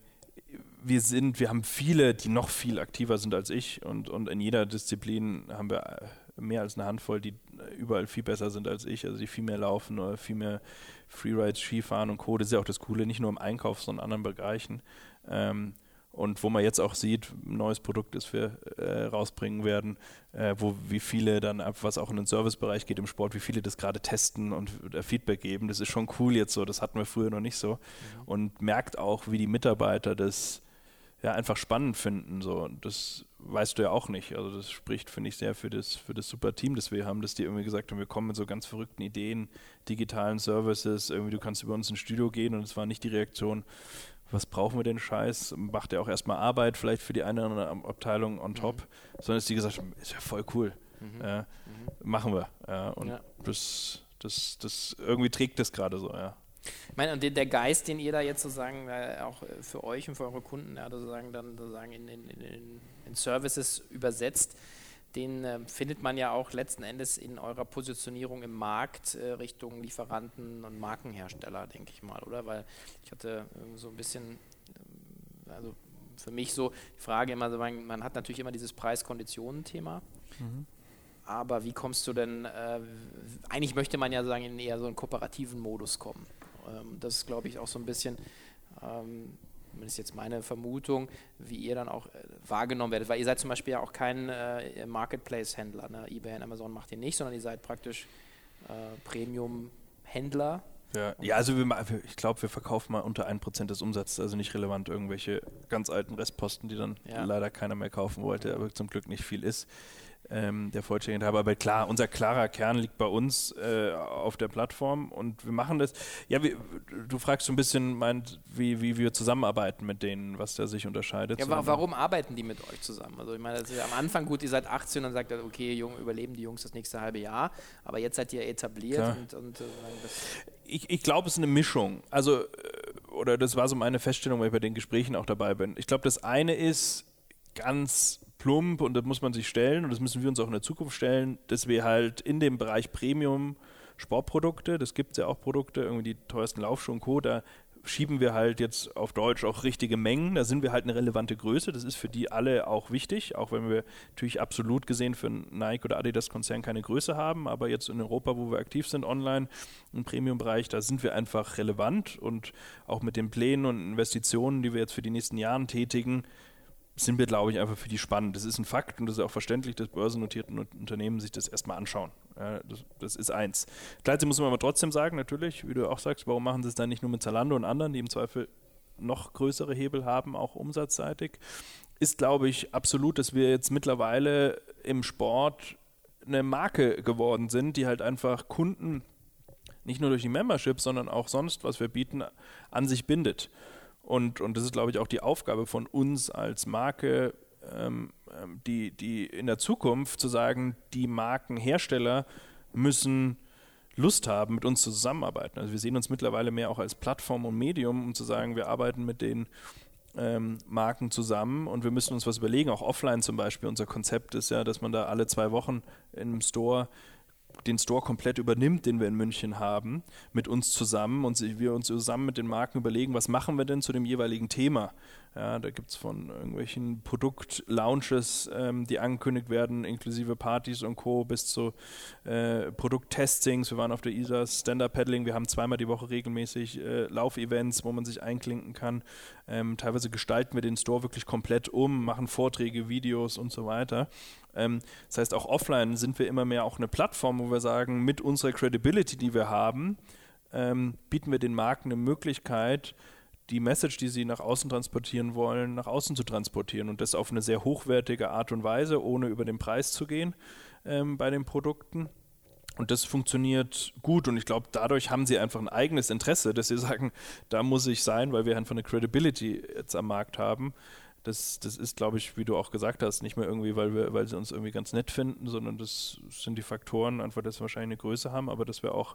wir sind, wir haben viele, die noch viel aktiver sind als ich und, und in jeder Disziplin haben wir äh, mehr als eine Handvoll, die überall viel besser sind als ich, also die viel mehr laufen oder viel mehr Freerides, Skifahren und Co. Das ist ja auch das Coole, nicht nur im Einkauf, sondern in anderen Bereichen. Ähm, und wo man jetzt auch sieht, ein neues Produkt, das wir äh, rausbringen werden, äh, wo wie viele dann, was auch in den Servicebereich geht im Sport, wie viele das gerade testen und äh, Feedback geben, das ist schon cool jetzt so, das hatten wir früher noch nicht so. Mhm. Und merkt auch, wie die Mitarbeiter das ja einfach spannend finden. So. Das weißt du ja auch nicht. Also das spricht, finde ich, sehr für das, für das super Team, das wir haben, dass die irgendwie gesagt haben, wir kommen mit so ganz verrückten Ideen, digitalen Services, irgendwie du kannst über uns ins Studio gehen und es war nicht die Reaktion, was brauchen wir denn Scheiß? Macht er auch erstmal Arbeit vielleicht für die eine oder andere Abteilung on top, mhm. sondern ist die gesagt, ist ja voll cool. Mhm. Äh, mhm. Machen wir. Ja, und ja. Das, das, das irgendwie trägt das gerade so, ja. Ich meine, und der Geist, den ihr da jetzt sozusagen äh, auch für euch und für eure Kunden ja, sozusagen dann sozusagen in, in, in, in Services übersetzt, den äh, findet man ja auch letzten Endes in eurer Positionierung im Markt äh, Richtung Lieferanten und Markenhersteller, denke ich mal, oder? Weil ich hatte äh, so ein bisschen, äh, also für mich so die Frage immer, so, man, man hat natürlich immer dieses Preis-Konditionen-Thema. Mhm. Aber wie kommst du denn, äh, eigentlich möchte man ja sagen, in eher so einen kooperativen Modus kommen. Ähm, das ist, glaube ich, auch so ein bisschen ähm, zumindest jetzt meine Vermutung, wie ihr dann auch äh, wahrgenommen werdet. Weil ihr seid zum Beispiel ja auch kein äh, Marketplace-Händler. Ne? eBay und Amazon macht ihr nicht, sondern ihr seid praktisch äh, Premium-Händler. Ja, ja, also wir, ich glaube, wir verkaufen mal unter 1% des Umsatzes, also nicht relevant irgendwelche ganz alten Restposten, die dann ja. leider keiner mehr kaufen wollte, aber zum Glück nicht viel ist ähm, der Vollständigkeit halber. Aber klar, unser klarer Kern liegt bei uns äh, auf der Plattform und wir machen das. Ja, wie, du fragst so ein bisschen, meint, wie, wie wir zusammenarbeiten mit denen, was da sich unterscheidet. Ja, wa warum arbeiten die mit euch zusammen? Also ich meine, das ist ja am Anfang gut, ihr seid 18 und dann sagt ihr, okay, Junge, überleben die Jungs das nächste halbe Jahr, aber jetzt seid ihr etabliert klar. und, und äh, ich, ich glaube, es ist eine Mischung. Also, äh, oder das war so meine Feststellung, weil ich bei den Gesprächen auch dabei bin. Ich glaube, das eine ist ganz plump und das muss man sich stellen und das müssen wir uns auch in der Zukunft stellen, dass wir halt in dem Bereich Premium Sportprodukte, das gibt es ja auch Produkte, irgendwie die teuersten Laufschuhe und Co., da schieben wir halt jetzt auf Deutsch auch richtige Mengen. Da sind wir halt eine relevante Größe. Das ist für die alle auch wichtig, auch wenn wir natürlich absolut gesehen für Nike oder Adidas Konzern keine Größe haben. Aber jetzt in Europa, wo wir aktiv sind online im Premium-Bereich, da sind wir einfach relevant und auch mit den Plänen und Investitionen, die wir jetzt für die nächsten Jahre tätigen, sind wir, glaube ich, einfach für die spannend. Das ist ein Fakt und das ist auch verständlich, dass börsennotierten Unternehmen sich das erstmal anschauen. Ja, das, das, ist eins. Gleichzeitig muss man aber trotzdem sagen, natürlich, wie du auch sagst, warum machen sie es dann nicht nur mit Zalando und anderen, die im Zweifel noch größere Hebel haben, auch umsatzseitig, ist, glaube ich, absolut, dass wir jetzt mittlerweile im Sport eine Marke geworden sind, die halt einfach Kunden nicht nur durch die Membership, sondern auch sonst, was wir bieten, an sich bindet. Und, und das ist, glaube ich, auch die Aufgabe von uns als Marke, ähm, ähm, die, die in der Zukunft zu sagen, die Markenhersteller müssen Lust haben, mit uns zusammenarbeiten. Also wir sehen uns mittlerweile mehr auch als Plattform und Medium, um zu sagen, wir arbeiten mit den ähm, Marken zusammen und wir müssen uns was überlegen, auch offline zum Beispiel. Unser Konzept ist ja, dass man da alle zwei Wochen in einem Store den Store komplett übernimmt, den wir in München haben, mit uns zusammen und wir uns zusammen mit den Marken überlegen, was machen wir denn zu dem jeweiligen Thema. Ja, da gibt es von irgendwelchen Produktlaunches, ähm, die angekündigt werden, inklusive Partys und Co., bis zu äh, Produkttestings. Wir waren auf der ISA Stand-Up-Paddling. Wir haben zweimal die Woche regelmäßig äh, Laufevents, wo man sich einklinken kann. Ähm, teilweise gestalten wir den Store wirklich komplett um, machen Vorträge, Videos und so weiter. Ähm, das heißt, auch offline sind wir immer mehr auch eine Plattform, wo wir sagen, mit unserer Credibility, die wir haben, ähm, bieten wir den Marken eine Möglichkeit, die Message, die sie nach außen transportieren wollen, nach außen zu transportieren und das auf eine sehr hochwertige Art und Weise, ohne über den Preis zu gehen ähm, bei den Produkten. Und das funktioniert gut und ich glaube, dadurch haben sie einfach ein eigenes Interesse, dass sie sagen, da muss ich sein, weil wir einfach eine Credibility jetzt am Markt haben. Das, das ist, glaube ich, wie du auch gesagt hast, nicht mehr irgendwie, weil wir, weil sie uns irgendwie ganz nett finden, sondern das sind die Faktoren, einfach, dass wir wahrscheinlich eine Größe haben, aber dass wir auch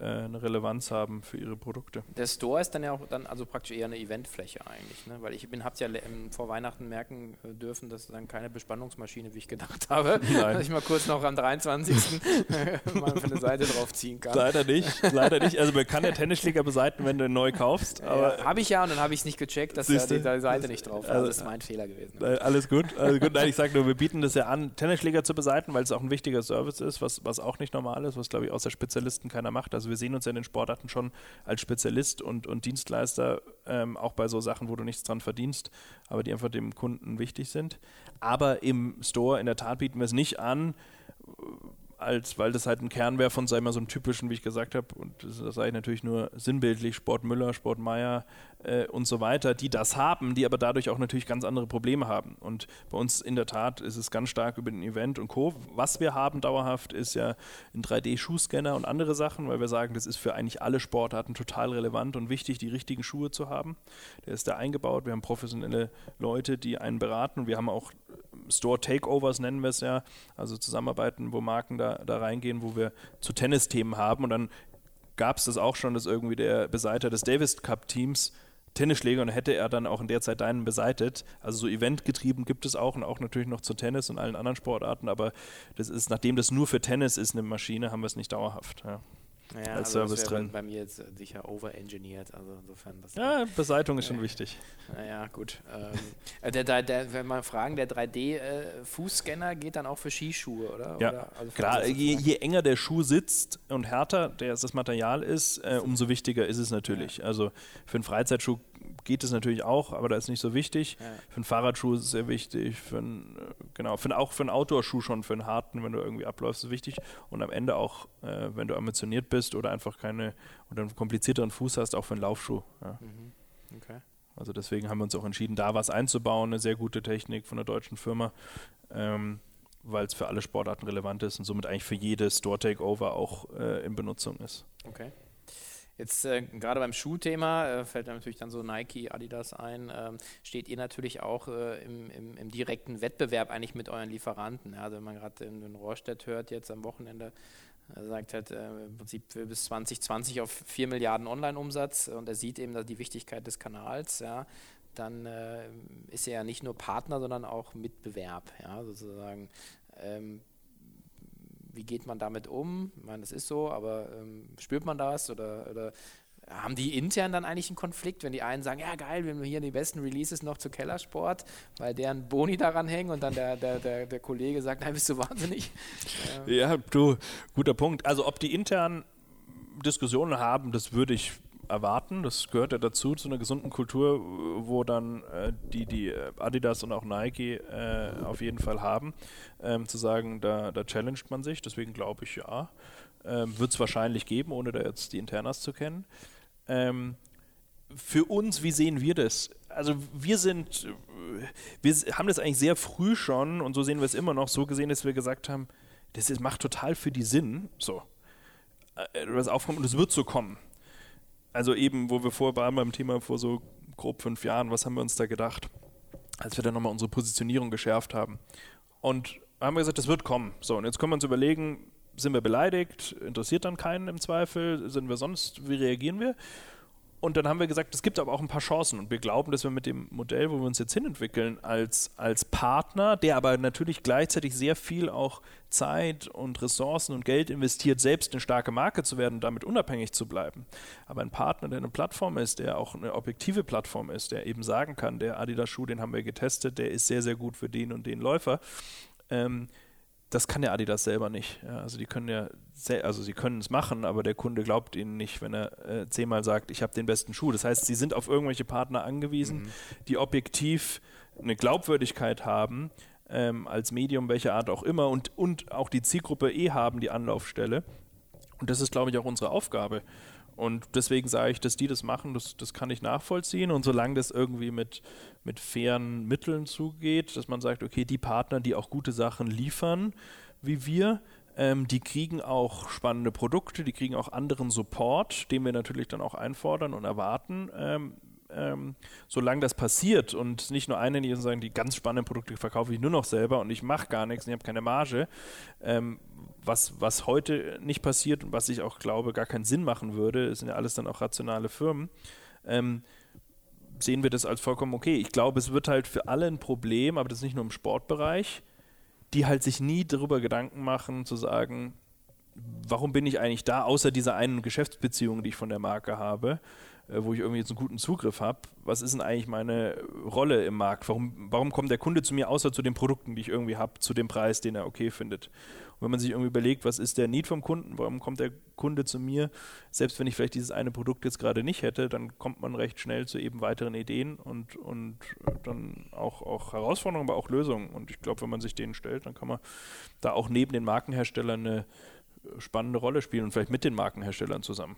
eine Relevanz haben für ihre Produkte. Der Store ist dann ja auch dann also praktisch eher eine Eventfläche eigentlich, ne? weil ich bin hab's ja vor Weihnachten merken äh, dürfen, dass dann keine Bespannungsmaschine, wie ich gedacht habe, dass ich mal kurz noch am 23. mal für eine Seite draufziehen kann. Leider nicht, leider nicht. Also man kann ja Tennisschläger beseiten, wenn du neu kaufst. Ja, habe ich ja und dann habe ich es nicht gecheckt, dass da die, die, Seite nicht drauf war. Also, das ist mein Fehler gewesen. Äh, alles gut, alles gut. Nein, ich sage nur, wir bieten das ja an, Tennisschläger zu beseiten, weil es auch ein wichtiger Service ist, was, was auch nicht normal ist, was glaube ich außer Spezialisten keiner macht. Also also wir sehen uns ja in den Sportarten schon als Spezialist und, und Dienstleister, ähm, auch bei so Sachen, wo du nichts dran verdienst, aber die einfach dem Kunden wichtig sind. Aber im Store in der Tat bieten wir es nicht an, als weil das halt ein Kern wäre von, sei mal, so einem typischen, wie ich gesagt habe, und das, sage ich natürlich nur sinnbildlich, Sport Müller, Sport Meier äh, und so weiter, die das haben, die aber dadurch auch natürlich ganz andere Probleme haben. Und bei uns in der Tat ist es ganz stark über den Event und Co. Was wir haben dauerhaft ist ja ein 3D-Schuhscanner und andere Sachen, weil wir sagen, das ist für eigentlich alle Sportarten total relevant und wichtig, die richtigen Schuhe zu haben. Der ist da eingebaut. Wir haben professionelle Leute, die einen beraten. Wir haben auch Store Takeovers nennen wir es ja, also Zusammenarbeiten, wo Marken da, da reingehen, wo wir zu Tennisthemen haben und dann gab es das auch schon, dass irgendwie der Beseiter des Davis Cup Teams Tennisschläger und hätte er dann auch in der Zeit deinen beseitet. Also so eventgetrieben gibt es auch und auch natürlich noch zu Tennis und allen anderen Sportarten, aber das ist, nachdem das nur für Tennis ist, eine Maschine, haben wir es nicht dauerhaft. Ja. ja, als also Service drin. Bei mir jetzt äh, sicher overengineert, also insofern. Das ja, Beseitung ist schon wichtig. Naja, gut. Ähm, äh, der, der, der, wenn man fragen, der 3D-Fußscanner äh, geht dann auch für Skischuhe, oder? Ja, oder? Also klar. Je, je, enger der Schuh sitzt und härter der, das Material ist, äh, umso wichtiger ist es natürlich. Ja. Also für einen Freizeitschuh geht es natürlich auch, aber da ist nicht so wichtig. Ja. Für einen Fahrradschuh ist es sehr wichtig, für einen, äh, genau, für einen, auch für einen Outdoor-Schuh schon, für einen harten, wenn du irgendwie abläufst, ist es wichtig. Und am Ende auch, äh, wenn du ambitioniert bist oder einfach keine oder einen komplizierteren Fuß hast, auch für einen Laufschuh. Ja. Mhm. Okay. Also deswegen haben wir uns auch entschieden, da was einzubauen, eine sehr gute Technik von einer deutschen Firma, ähm, weil es für alle Sportarten relevant ist und somit eigentlich für jede Store-Takeover auch äh, in Benutzung ist. Okay. Jetzt äh, gerade beim Schuhthema äh, fällt natürlich dann so Nike, Adidas ein. Ähm, steht ihr natürlich auch äh, im, im, im, direkten Wettbewerb eigentlich mit euren Lieferanten. Ja, also wenn man gerade in, in Rohrstedt hört, jetzt am Wochenende, er sagt halt äh, im Prinzip bis 2020 auf 4 Milliarden Online-Umsatz und er sieht eben die Wichtigkeit des Kanals. Ja, dann äh, ist er ja nicht nur Partner, sondern auch Mitbewerb. Ja, sozusagen. Ähm, wie geht man damit um? Ich meine, das ist so, aber ähm, spürt man das oder, oder haben die intern dann eigentlich einen Konflikt, wenn die einen sagen, ja geil, wir haben hier die besten Releases noch zu Kellersport, weil deren Boni daran hängen und dann der, der, der, der Kollege sagt, nein, bist du wahnsinnig? Ja, du, guter Punkt. Also ob die intern Diskussionen haben, das würde ich erwarten. Das gehört ja dazu, zu einer gesunden Kultur, wo dann äh, die, die äh, Adidas und auch Nike äh, auf jeden Fall haben, ähm, zu sagen, da, da challenged man sich. Deswegen glaube ich ja. Ähm, Wird es wahrscheinlich geben, ohne da jetzt die Internas zu kennen. Ähm, für uns, wie sehen wir das? Also wir sind, äh, wir haben das eigentlich sehr früh schon und so sehen wir es immer noch so gesehen, dass wir gesagt haben, das ist, macht total für die Sinn, so. Äh, was aufkommt und es wird so kommen also eben, wo wir vor waren beim Thema vor so grob fünf Jahren, was haben wir uns da gedacht, als wir dann nochmal unsere Positionierung geschärft haben. Und haben wir gesagt, das wird kommen. So, und jetzt können wir uns überlegen, sind wir beleidigt, interessiert dann keinen im Zweifel, sind wir sonst, wie reagieren wir? Und dann haben wir gesagt, es gibt aber auch ein paar Chancen. Und wir glauben, dass wir mit dem Modell, wo wir uns jetzt hinentwickeln, als, als Partner, der aber natürlich gleichzeitig sehr viel auch Zeit und Ressourcen und Geld investiert, selbst eine starke Marke zu werden und damit unabhängig zu bleiben. Aber ein Partner, der eine Plattform ist, der auch eine objektive Plattform ist, der eben sagen kann, der Adidas-Schuh, den haben wir getestet, der ist sehr, sehr gut für den und den Läufer. Ähm, das kann der Adidas selber nicht. Ja, also die können ja, also sie können es machen, aber der Kunde glaubt ihnen nicht, wenn er äh, zehnmal sagt, ich habe den besten Schuh. Das heißt, sie sind auf irgendwelche Partner angewiesen, mhm. die objektiv eine Glaubwürdigkeit haben, ähm, als Medium, welcher Art auch immer, und, und auch die Zielgruppe eh haben, die Anlaufstelle. Und das ist, glaube ich, auch unsere Aufgabe. Und deswegen sage ich, dass die das machen, das, das kann ich nachvollziehen. Und solange das irgendwie mit, mit fairen Mitteln zugeht, dass man sagt, okay, die Partner, die auch gute Sachen liefern, wie wir, ähm, die kriegen auch spannende Produkte, die kriegen auch anderen Support, den wir natürlich dann auch einfordern und erwarten. Ähm, ähm, solange das passiert und nicht nur eine, die sagen, die ganz spannenden Produkte verkaufe ich nur noch selber und ich mache gar nichts und ich habe keine Marge, ähm, was, was heute nicht passiert und was ich auch glaube, gar keinen Sinn machen würde, sind ja alles dann auch rationale Firmen, ähm, sehen wir das als vollkommen okay. Ich glaube, es wird halt für alle ein Problem, aber das nicht nur im Sportbereich, die halt sich nie darüber Gedanken machen, zu sagen, warum bin ich eigentlich da, außer dieser einen Geschäftsbeziehung, die ich von der Marke habe. Äh, wo ich irgendwie jetzt einen guten Zugriff habe, was ist denn eigentlich meine Rolle im Markt? Warum, warum kommt der Kunde zu mir, außer zu den Produkten, die ich irgendwie habe, zu dem Preis, den er okay findet? Und wenn man sich irgendwie überlegt, was ist der Need vom Kunden, warum kommt der Kunde zu mir, selbst wenn ich vielleicht dieses eine Produkt jetzt gerade nicht hätte, dann kommt man recht schnell zu eben weiteren Ideen und, und dann auch, auch Herausforderungen, aber auch Lösungen. Und ich glaube, wenn man sich denen stellt, dann kann man da auch neben den Markenherstellern eine spannende Rolle spielen und vielleicht mit den Markenherstellern zusammen.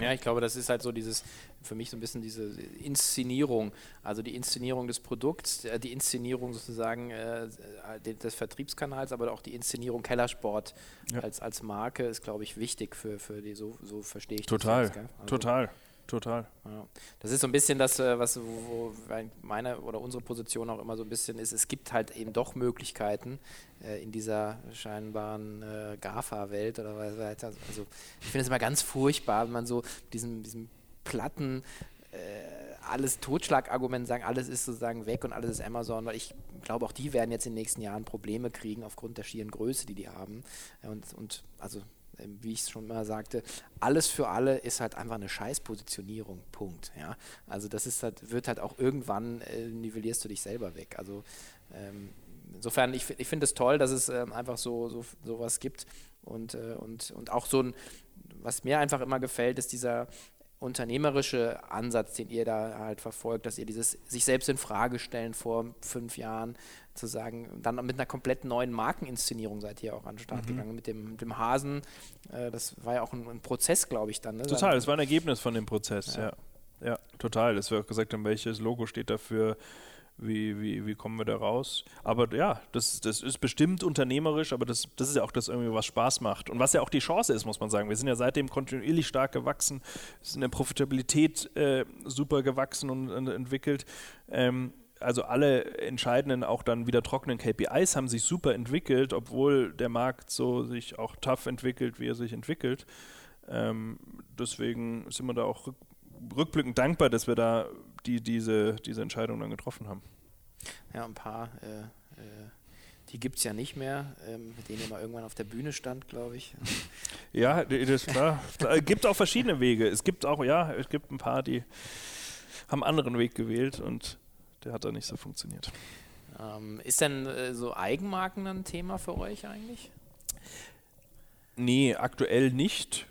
Ja, ich glaube, das ist halt so dieses, für mich so ein bisschen diese Inszenierung, also die Inszenierung des Produkts, äh, die Inszenierung sozusagen äh, des Vertriebskanals, aber auch die Inszenierung Kellersport ja. als, als Marke ist, glaube ich, wichtig für, für die, so, so verstehe ich total, das. Total, also, total. Total. Ja. Das ist so ein bisschen das, äh, was wo meine oder unsere Position auch immer so ein bisschen ist. Es gibt halt eben doch Möglichkeiten äh, in dieser scheinbaren äh, GAFA-Welt oder was weiter. Also ich finde es immer ganz furchtbar, wenn man so diesen, diesen platten äh, alles Totschlagargument sagen, alles ist sozusagen weg und alles ist Amazon, weil ich glaube, auch die werden jetzt in den nächsten Jahren Probleme kriegen aufgrund der schieren Größe, die die haben. Und, und also wie ich es schon mal sagte, alles für alle ist halt einfach eine Scheißpositionierung. Punkt. Ja? Also das ist halt, wird halt auch irgendwann äh, nivellierst du dich selber weg. Also ähm, insofern, ich, ich finde es toll, dass es ähm, einfach so, so sowas gibt. Und, äh, und, und auch so ein, was mir einfach immer gefällt, ist dieser unternehmerische Ansatz, den ihr da halt verfolgt, dass ihr dieses sich selbst in Frage stellen vor fünf Jahren, zu sagen, dann mit einer komplett neuen Markeninszenierung seid ihr auch an den Start mhm. gegangen, mit dem, dem Hasen. Äh, das war ja auch ein, ein Prozess, glaube ich, dann. Ne? Total, es war ein Ergebnis von dem Prozess, ja. ja. ja total. Dass wir auch gesagt haben, welches Logo steht dafür, wie, wie, wie kommen wir da raus? Aber ja, das, das ist bestimmt unternehmerisch, aber das, das ist ja auch das irgendwie, was Spaß macht. Und was ja auch die Chance ist, muss man sagen. Wir sind ja seitdem kontinuierlich stark gewachsen, sind in der Profitabilität äh, super gewachsen und, und entwickelt. Ähm, also alle entscheidenden, auch dann wieder trockenen KPIs haben sich super entwickelt, obwohl der Markt so sich auch tough entwickelt, wie er sich entwickelt. Ähm, deswegen sind wir da auch rückblickend dankbar, dass wir da die, diese, diese Entscheidung dann getroffen haben. Ja, ein paar, äh, äh, die gibt es ja nicht mehr, ähm, mit denen mal irgendwann auf der Bühne stand, glaube ich. ja, das war, es gibt auch verschiedene Wege. Es gibt auch, ja, es gibt ein paar, die haben einen anderen Weg gewählt und der hat da nicht so funktioniert. Ähm, ist denn äh, so Eigenmarken ein Thema für euch eigentlich? Nee, aktuell nicht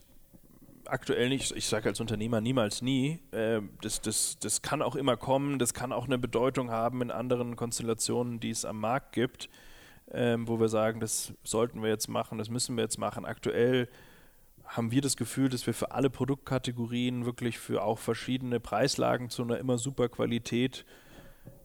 aktuell nicht, ich sage als Unternehmer niemals nie, äh, das, das, das kann auch immer kommen, das kann auch eine Bedeutung haben in anderen Konstellationen, die es am Markt gibt, äh, wo wir sagen, das sollten wir jetzt machen, das müssen wir jetzt machen. Aktuell haben wir das Gefühl, dass wir für alle Produktkategorien wirklich für auch verschiedene Preislagen zu einer immer super Qualität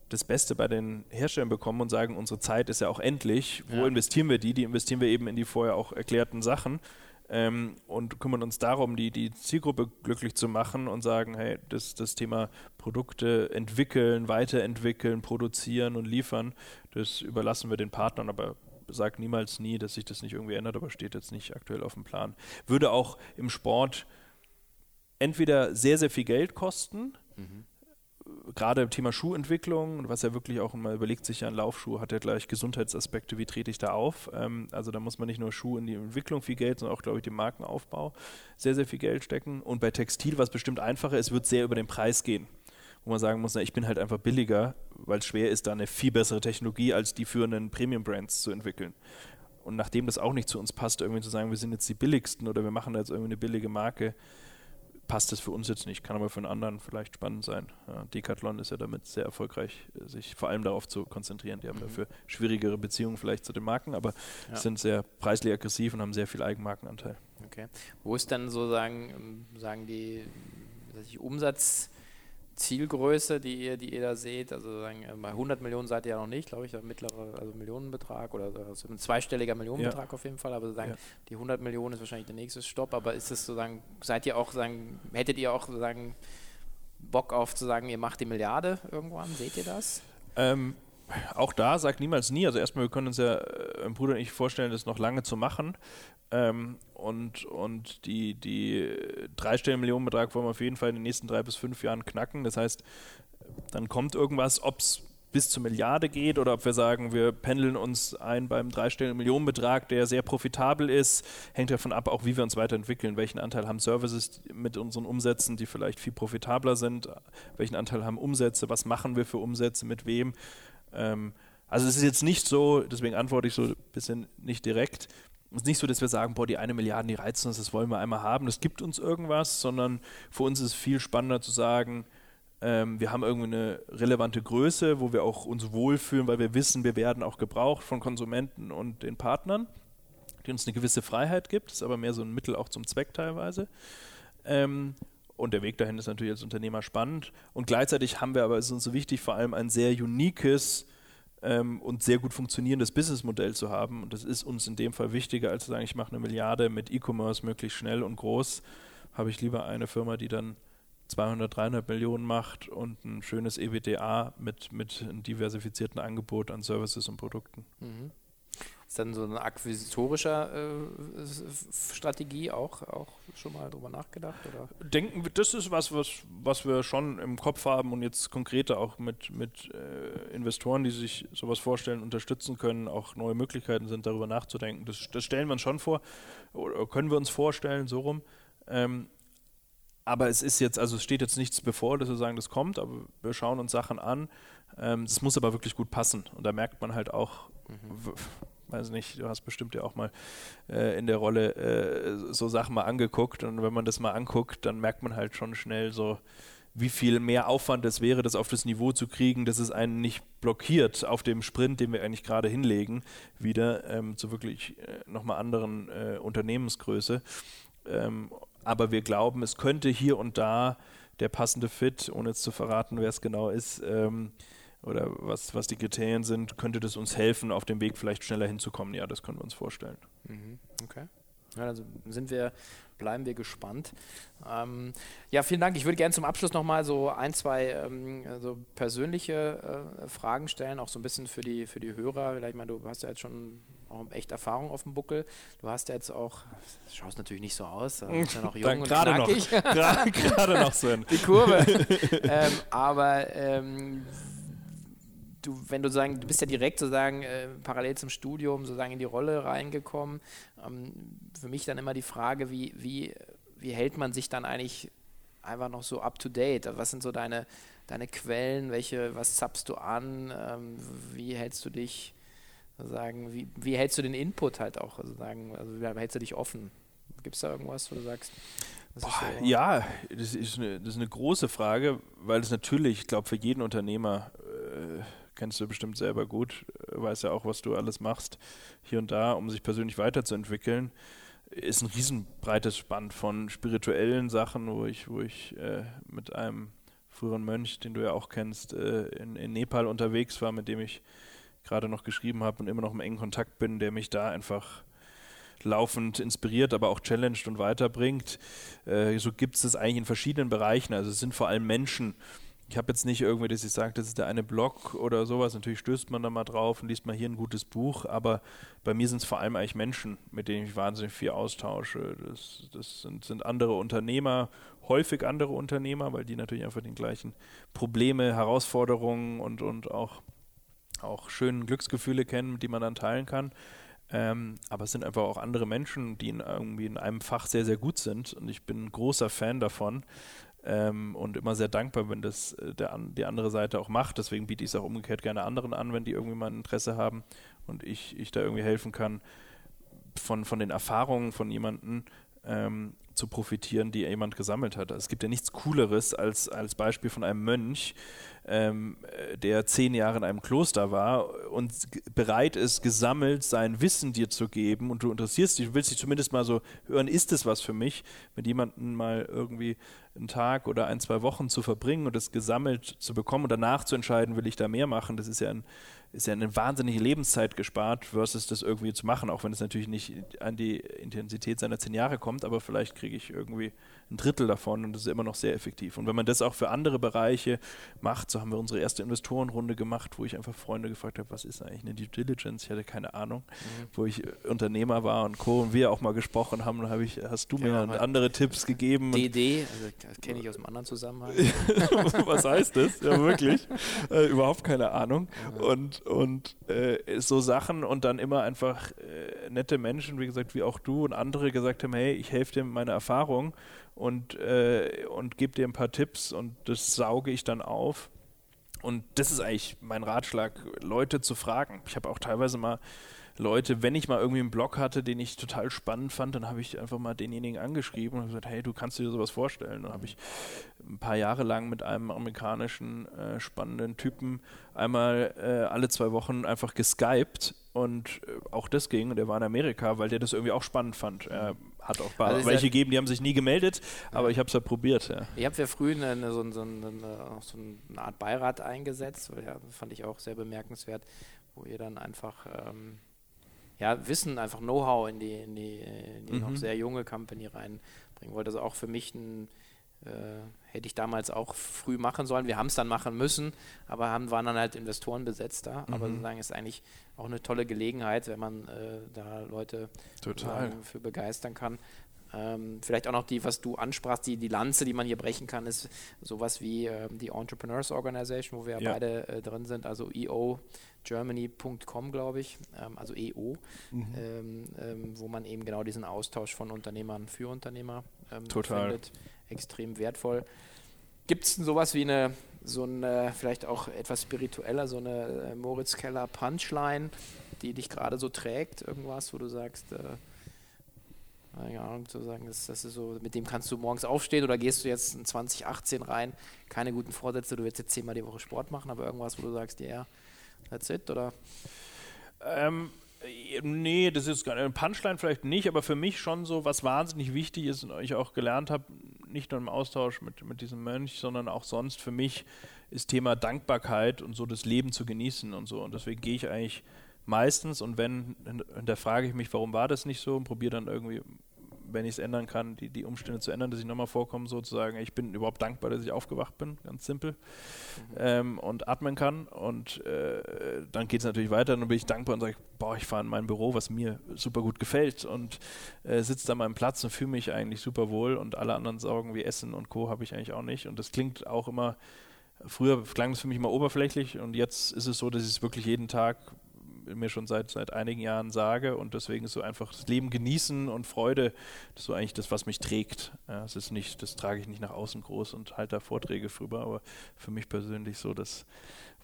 das Beste bei den Herstellern bekommen und sagen, unsere Zeit ist ja auch endlich. Wo ja. investieren wir die? Die investieren wir eben in die vorher auch erklärten Sachen ähm, und kümmern uns darum, die, die Zielgruppe glücklich zu machen und sagen, hey, das, das Thema Produkte entwickeln, weiterentwickeln, produzieren und liefern, das überlassen wir den Partnern, aber sagt niemals nie, dass sich das nicht irgendwie ändert, aber steht jetzt nicht aktuell auf dem Plan. Würde auch im Sport entweder sehr, sehr viel Geld kosten, mhm gerade im Thema Schuhentwicklung, was ja wirklich auch mal überlegt sich ja ein Laufschuh, hat ja gleich Gesundheitsaspekte, wie trete ich da auf. Ähm, also da muss man nicht nur Schuh in die Entwicklung viel Geld, sondern auch, glaube ich, den Markenaufbau sehr, sehr viel Geld stecken. Und bei Textil, was bestimmt einfacher ist, wird sehr über den Preis gehen. Wo man sagen muss, na, ich bin halt einfach billiger, weil es schwer ist, da eine viel bessere Technologie als die führenden Premium-Brands zu entwickeln. Und nachdem das auch nicht zu uns passt, irgendwie zu sagen, wir sind jetzt die billigsten oder wir machen da jetzt irgendwie eine billige Marke, passt es für uns jetzt nicht, kann aber für einen anderen vielleicht spannend sein. Ja, Decathlon ist ja damit sehr erfolgreich, sich vor allem darauf zu konzentrieren. Die haben mhm. dafür schwierigere Beziehungen vielleicht zu den Marken, aber ja. sind sehr preislich aggressiv und haben sehr viel Eigenmarkenanteil. Okay. Wo ist dann so sagen, ähm, sagen die Umsatz Zielgröße, die ihr, die ihr da seht? Also sagen, äh, bei 100 Millionen seid ihr ja noch nicht, glaube ich, der mittlere also Millionenbetrag oder also ein zweistelliger Millionenbetrag ja. auf jeden Fall, aber sagen, ja. die 100 Millionen ist wahrscheinlich der nächste Stopp, aber ist es sozusagen, seid ihr auch, sagen, hättet ihr auch sozusagen Bock auf zu sagen, ihr macht die Milliarde irgendwann? Seht ihr das? Ähm, auch da sagt niemals nie. Also erstmal, wir können uns ja, äh, Bruder und ich vorstellen, das noch lange zu machen. Ähm, und, und die, die dreistelligen Millionenbetrag wollen wir auf jeden Fall in den nächsten drei bis fünf Jahren knacken. Das heißt, dann kommt irgendwas, ob es bis zur Milliarde geht oder ob wir sagen, wir pendeln uns ein beim dreistelligen Millionenbetrag, der sehr profitabel ist, hängt davon ab, auch wie wir uns weiterentwickeln. Welchen Anteil haben Services mit unseren Umsätzen, die vielleicht viel profitabler sind? Welchen Anteil haben Umsätze? Was machen wir für Umsätze? Mit wem? Ähm, also es ist jetzt nicht so, deswegen antworte ich so ein bisschen nicht direkt, es ist nicht so, dass wir sagen, boah, die eine Milliarde, die reizen uns, das wollen wir einmal haben, das gibt uns irgendwas, sondern für uns ist es viel spannender zu sagen, ähm, wir haben irgendwie eine relevante Größe, wo wir auch uns wohlfühlen, weil wir wissen, wir werden auch gebraucht von Konsumenten und den Partnern, die uns eine gewisse Freiheit gibt, das ist aber mehr so ein Mittel auch zum Zweck teilweise. Ähm, und der Weg dahin ist natürlich als Unternehmer spannend. Und gleichzeitig haben wir aber, es ist uns so wichtig, vor allem ein sehr uniques ähm, und sehr gut funktionierendes Businessmodell zu haben. Und das ist uns in dem Fall wichtiger, als zu sagen, ich mache eine Milliarde mit E-Commerce möglichst schnell und groß. Habe ich lieber eine Firma, die dann 200, 300 Millionen macht und ein schönes EBDA mit, mit einem diversifizierten Angebot an Services und Produkten. Mhm. Ist dann so eine akquisitorische äh, Strategie auch, auch schon mal drüber nachgedacht? Oder? Denken wir, das ist was, was, was wir schon im Kopf haben und jetzt konkreter auch mit, mit äh, Investoren, die sich sowas vorstellen, unterstützen können, auch neue Möglichkeiten sind, darüber nachzudenken. Das, das stellen wir uns schon vor, oder können wir uns vorstellen, so rum. Ähm, aber es ist jetzt, also es steht jetzt nichts bevor, dass wir sagen, das kommt, aber wir schauen uns Sachen an. Es ähm, muss aber wirklich gut passen. Und da merkt man halt auch, mhm. Weiß nicht, du hast bestimmt ja auch mal äh, in der Rolle äh, so Sachen mal angeguckt. Und wenn man das mal anguckt, dann merkt man halt schon schnell so, wie viel mehr Aufwand es wäre, das auf das Niveau zu kriegen, dass es einen nicht blockiert auf dem Sprint, den wir eigentlich gerade hinlegen, wieder ähm, zu wirklich äh, nochmal anderen äh, Unternehmensgröße. Ähm, aber wir glauben, es könnte hier und da der passende Fit, ohne jetzt zu verraten, wer es genau ist, ähm, oder was, was die Kriterien sind, könnte das uns helfen, auf dem Weg vielleicht schneller hinzukommen. Ja, das können wir uns vorstellen. Mhm. Okay. Ja, also sind wir, bleiben wir gespannt. Ähm, ja, vielen Dank. Ich würde gerne zum Abschluss nochmal so ein, zwei ähm, so persönliche äh, Fragen stellen, auch so ein bisschen für die, für die Hörer. Vielleicht, ich meine, du hast ja jetzt schon auch echt Erfahrung auf dem Buckel. Du hast ja jetzt auch, schaust natürlich nicht so aus, du bist ja noch jung und gerade noch, gerade noch so die Kurve. ähm, aber ähm, du, wenn du sagen, du bist ja direkt sozusagen äh, parallel zum Studium sozusagen in die Rolle reingekommen. Ähm, für mich dann immer die Frage, wie, wie, wie hält man sich dann eigentlich einfach noch so up to date? Was sind so deine, deine Quellen? Welche, was zappst du an? Ähm, wie hältst du dich sagen, wie, wie hältst du den Input halt auch, also sagen, also wie hältst du dich offen? Gibt es da irgendwas, wo du sagst? Boah, so ja, das ist, eine, das ist eine große Frage, weil es natürlich, ich glaube, für jeden Unternehmer, äh, kennst du bestimmt selber gut, äh, weiß ja auch, was du alles machst, hier und da, um sich persönlich weiterzuentwickeln, ist ein riesenbreites Spann von spirituellen Sachen, wo ich, wo ich äh, mit einem früheren Mönch, den du ja auch kennst, äh, in, in Nepal unterwegs war, mit dem ich gerade noch geschrieben habe und immer noch im engen Kontakt bin, der mich da einfach laufend inspiriert, aber auch challenged und weiterbringt. Äh, so gibt es das eigentlich in verschiedenen Bereichen. Also es sind vor allem Menschen. Ich habe jetzt nicht irgendwie, dass ich sage, das ist der eine Blog oder sowas. Natürlich stößt man da mal drauf und liest mal hier ein gutes Buch, aber bei mir sind es vor allem eigentlich Menschen, mit denen ich wahnsinnig viel austausche. Das, das sind, sind andere Unternehmer, häufig andere Unternehmer, weil die natürlich einfach den gleichen Probleme, Herausforderungen und, und auch auch schöne Glücksgefühle kennen, die man dann teilen kann. Ähm, aber es sind einfach auch andere Menschen, die in, irgendwie in einem Fach sehr, sehr gut sind. Und ich bin ein großer Fan davon ähm, und immer sehr dankbar, wenn das äh, der, die andere Seite auch macht. Deswegen biete ich es auch umgekehrt gerne anderen an, wenn die irgendwie mal ein Interesse haben und ich, ich da irgendwie helfen kann, von, von den Erfahrungen von jemandem ähm, zu profitieren, die jemand gesammelt hat. Es gibt ja nichts Cooleres als, als Beispiel von einem Mönch, ähm, der zehn Jahre in einem Kloster war und bereit ist, gesammelt sein Wissen dir zu geben und du interessierst dich, willst dich zumindest mal so hören, ist es was für mich, mit jemandem mal irgendwie einen Tag oder ein, zwei Wochen zu verbringen und es gesammelt zu bekommen und danach zu entscheiden, will ich da mehr machen, das ist ja ein ist ja eine wahnsinnige Lebenszeit gespart, versus das irgendwie zu machen, auch wenn es natürlich nicht an die Intensität seiner zehn Jahre kommt, aber vielleicht kriege ich irgendwie ein Drittel davon und das ist immer noch sehr effektiv. Und wenn man das auch für andere Bereiche macht, so haben wir unsere erste Investorenrunde gemacht, wo ich einfach Freunde gefragt habe, was ist eigentlich eine Due Diligence? Ich hatte keine Ahnung, mhm. wo ich Unternehmer war und Co. und wir auch mal gesprochen haben, dann habe ich, hast du mir andere Tipps gegeben. DD, also das kenne ich aus einem anderen Zusammenhang. was heißt das? Ja, wirklich. äh, überhaupt keine Ahnung. Mhm. Und, und äh, so Sachen und dann immer einfach äh, nette Menschen, wie gesagt, wie auch du und andere gesagt haben, hey, ich helfe dir mit meiner Erfahrung und, äh, und gebe dir ein paar Tipps und das sauge ich dann auf. Und das ist eigentlich mein Ratschlag, Leute zu fragen. Ich habe auch teilweise mal Leute, wenn ich mal irgendwie einen Blog hatte, den ich total spannend fand, dann habe ich einfach mal denjenigen angeschrieben und gesagt, hey, du kannst dir sowas vorstellen. Dann habe ich ein paar Jahre lang mit einem amerikanischen äh, spannenden Typen einmal äh, alle zwei Wochen einfach geskypt und äh, auch das ging und der war in Amerika, weil der das irgendwie auch spannend fand. Er hat auch also welche gegeben, die haben sich nie gemeldet, aber ich habe es ja probiert. Ja. Ich habe ja früh eine, so, so, eine, so, eine, Art Beirat eingesetzt, weil ja, fand ich auch sehr bemerkenswert, wo ihr dann einfach ähm, ja, Wissen, einfach Know-how in die, in die, in die mhm. noch sehr junge Company reinbringen wollt. Also auch für mich ein äh, hätte ich damals auch früh machen sollen. Wir haben es dann machen müssen, aber haben, waren dann halt Investoren besetzt da. Mhm. Aber sozusagen ist eigentlich auch eine tolle Gelegenheit, wenn man äh, da Leute für begeistern kann. Ähm, vielleicht auch noch die, was du ansprachst, die, die Lanze, die man hier brechen kann, ist sowas wie äh, die Entrepreneurs Organization, wo wir ja. beide äh, drin sind, also eogermany.com, glaube ich, ähm, also EO, mhm. ähm, ähm, wo man eben genau diesen Austausch von Unternehmern für Unternehmer ähm, findet. Extrem wertvoll. Gibt es sowas wie eine, so eine, vielleicht auch etwas spiritueller, so eine äh, Moritz Keller Punchline, die dich gerade so trägt, irgendwas, wo du sagst, äh, keine Ahnung, zu sagen, das, das ist so, mit dem kannst du morgens aufstehen oder gehst du jetzt in 2018 rein, keine guten Vorsätze, du willst jetzt zehnmal die Woche Sport machen, aber irgendwas, wo du sagst, ja, yeah, that's it, oder? Ähm, nee, das ist eine Punchline vielleicht nicht, aber für mich schon so, was wahnsinnig wichtig ist und ich auch gelernt habe, nicht nur im Austausch mit, mit diesem Mönch, sondern auch sonst für mich ist Thema Dankbarkeit und so das Leben zu genießen und so. Und deswegen gehe ich eigentlich meistens und wenn, hinterfrage ich mich, warum war das nicht so und probiere dann irgendwie wenn ich es ändern kann, die, die Umstände zu ändern, dass ich nochmal vorkomme, sozusagen. Ich bin überhaupt dankbar, dass ich aufgewacht bin, ganz simpel, mhm. ähm, und atmen kann. Und äh, dann geht es natürlich weiter. Dann bin ich dankbar und sage, boah, ich fahre in mein Büro, was mir super gut gefällt und äh, sitze da an meinem Platz und fühle mich eigentlich super wohl. Und alle anderen Sorgen wie Essen und Co. habe ich eigentlich auch nicht. Und das klingt auch immer, früher klang es für mich immer oberflächlich und jetzt ist es so, dass ich es wirklich jeden Tag mir schon seit, seit einigen Jahren sage und deswegen ist so einfach das Leben genießen und Freude, das ist so eigentlich das, was mich trägt. Ja, es ist nicht, das trage ich nicht nach außen groß und halte da Vorträge drüber, aber für mich persönlich so, dass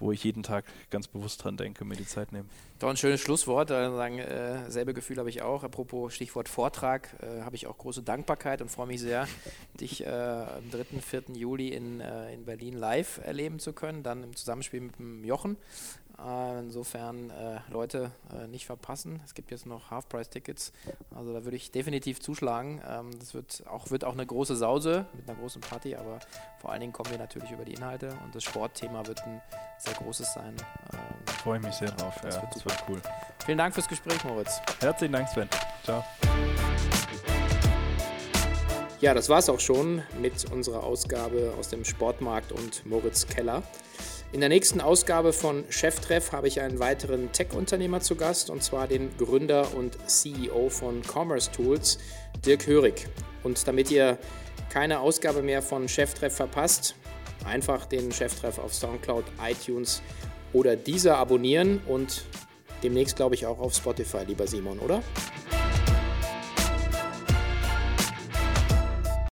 wo ich jeden Tag ganz bewusst dran denke, mir die Zeit nehmen. Doch ein schönes Schlusswort. Äh, sagen, äh, selbe Gefühl habe ich auch. Apropos Stichwort Vortrag, äh, habe ich auch große Dankbarkeit und freue mich sehr, dich äh, am 3. 4. Juli in, äh, in Berlin live erleben zu können, dann im Zusammenspiel mit dem Jochen. Äh, insofern äh, Leute äh, nicht verpassen. Es gibt jetzt noch Half-Price-Tickets. Also da würde ich definitiv zuschlagen. Ähm, das wird auch, wird auch eine große Sause mit einer großen Party, aber vor allen Dingen kommen wir natürlich über die Inhalte und das Sportthema wird ein sehr großes sein. Ähm, Freue mich sehr drauf. Das, ja, wird, das wird cool. Vielen Dank fürs Gespräch, Moritz. Herzlichen Dank, Sven. Ciao. Ja, das war es auch schon mit unserer Ausgabe aus dem Sportmarkt und Moritz Keller. In der nächsten Ausgabe von Cheftreff habe ich einen weiteren Tech-Unternehmer zu Gast und zwar den Gründer und CEO von Commerce Tools, Dirk Hörig. Und damit ihr keine Ausgabe mehr von Cheftreff verpasst, einfach den Cheftreff auf Soundcloud, iTunes oder dieser abonnieren und demnächst glaube ich auch auf Spotify, lieber Simon, oder?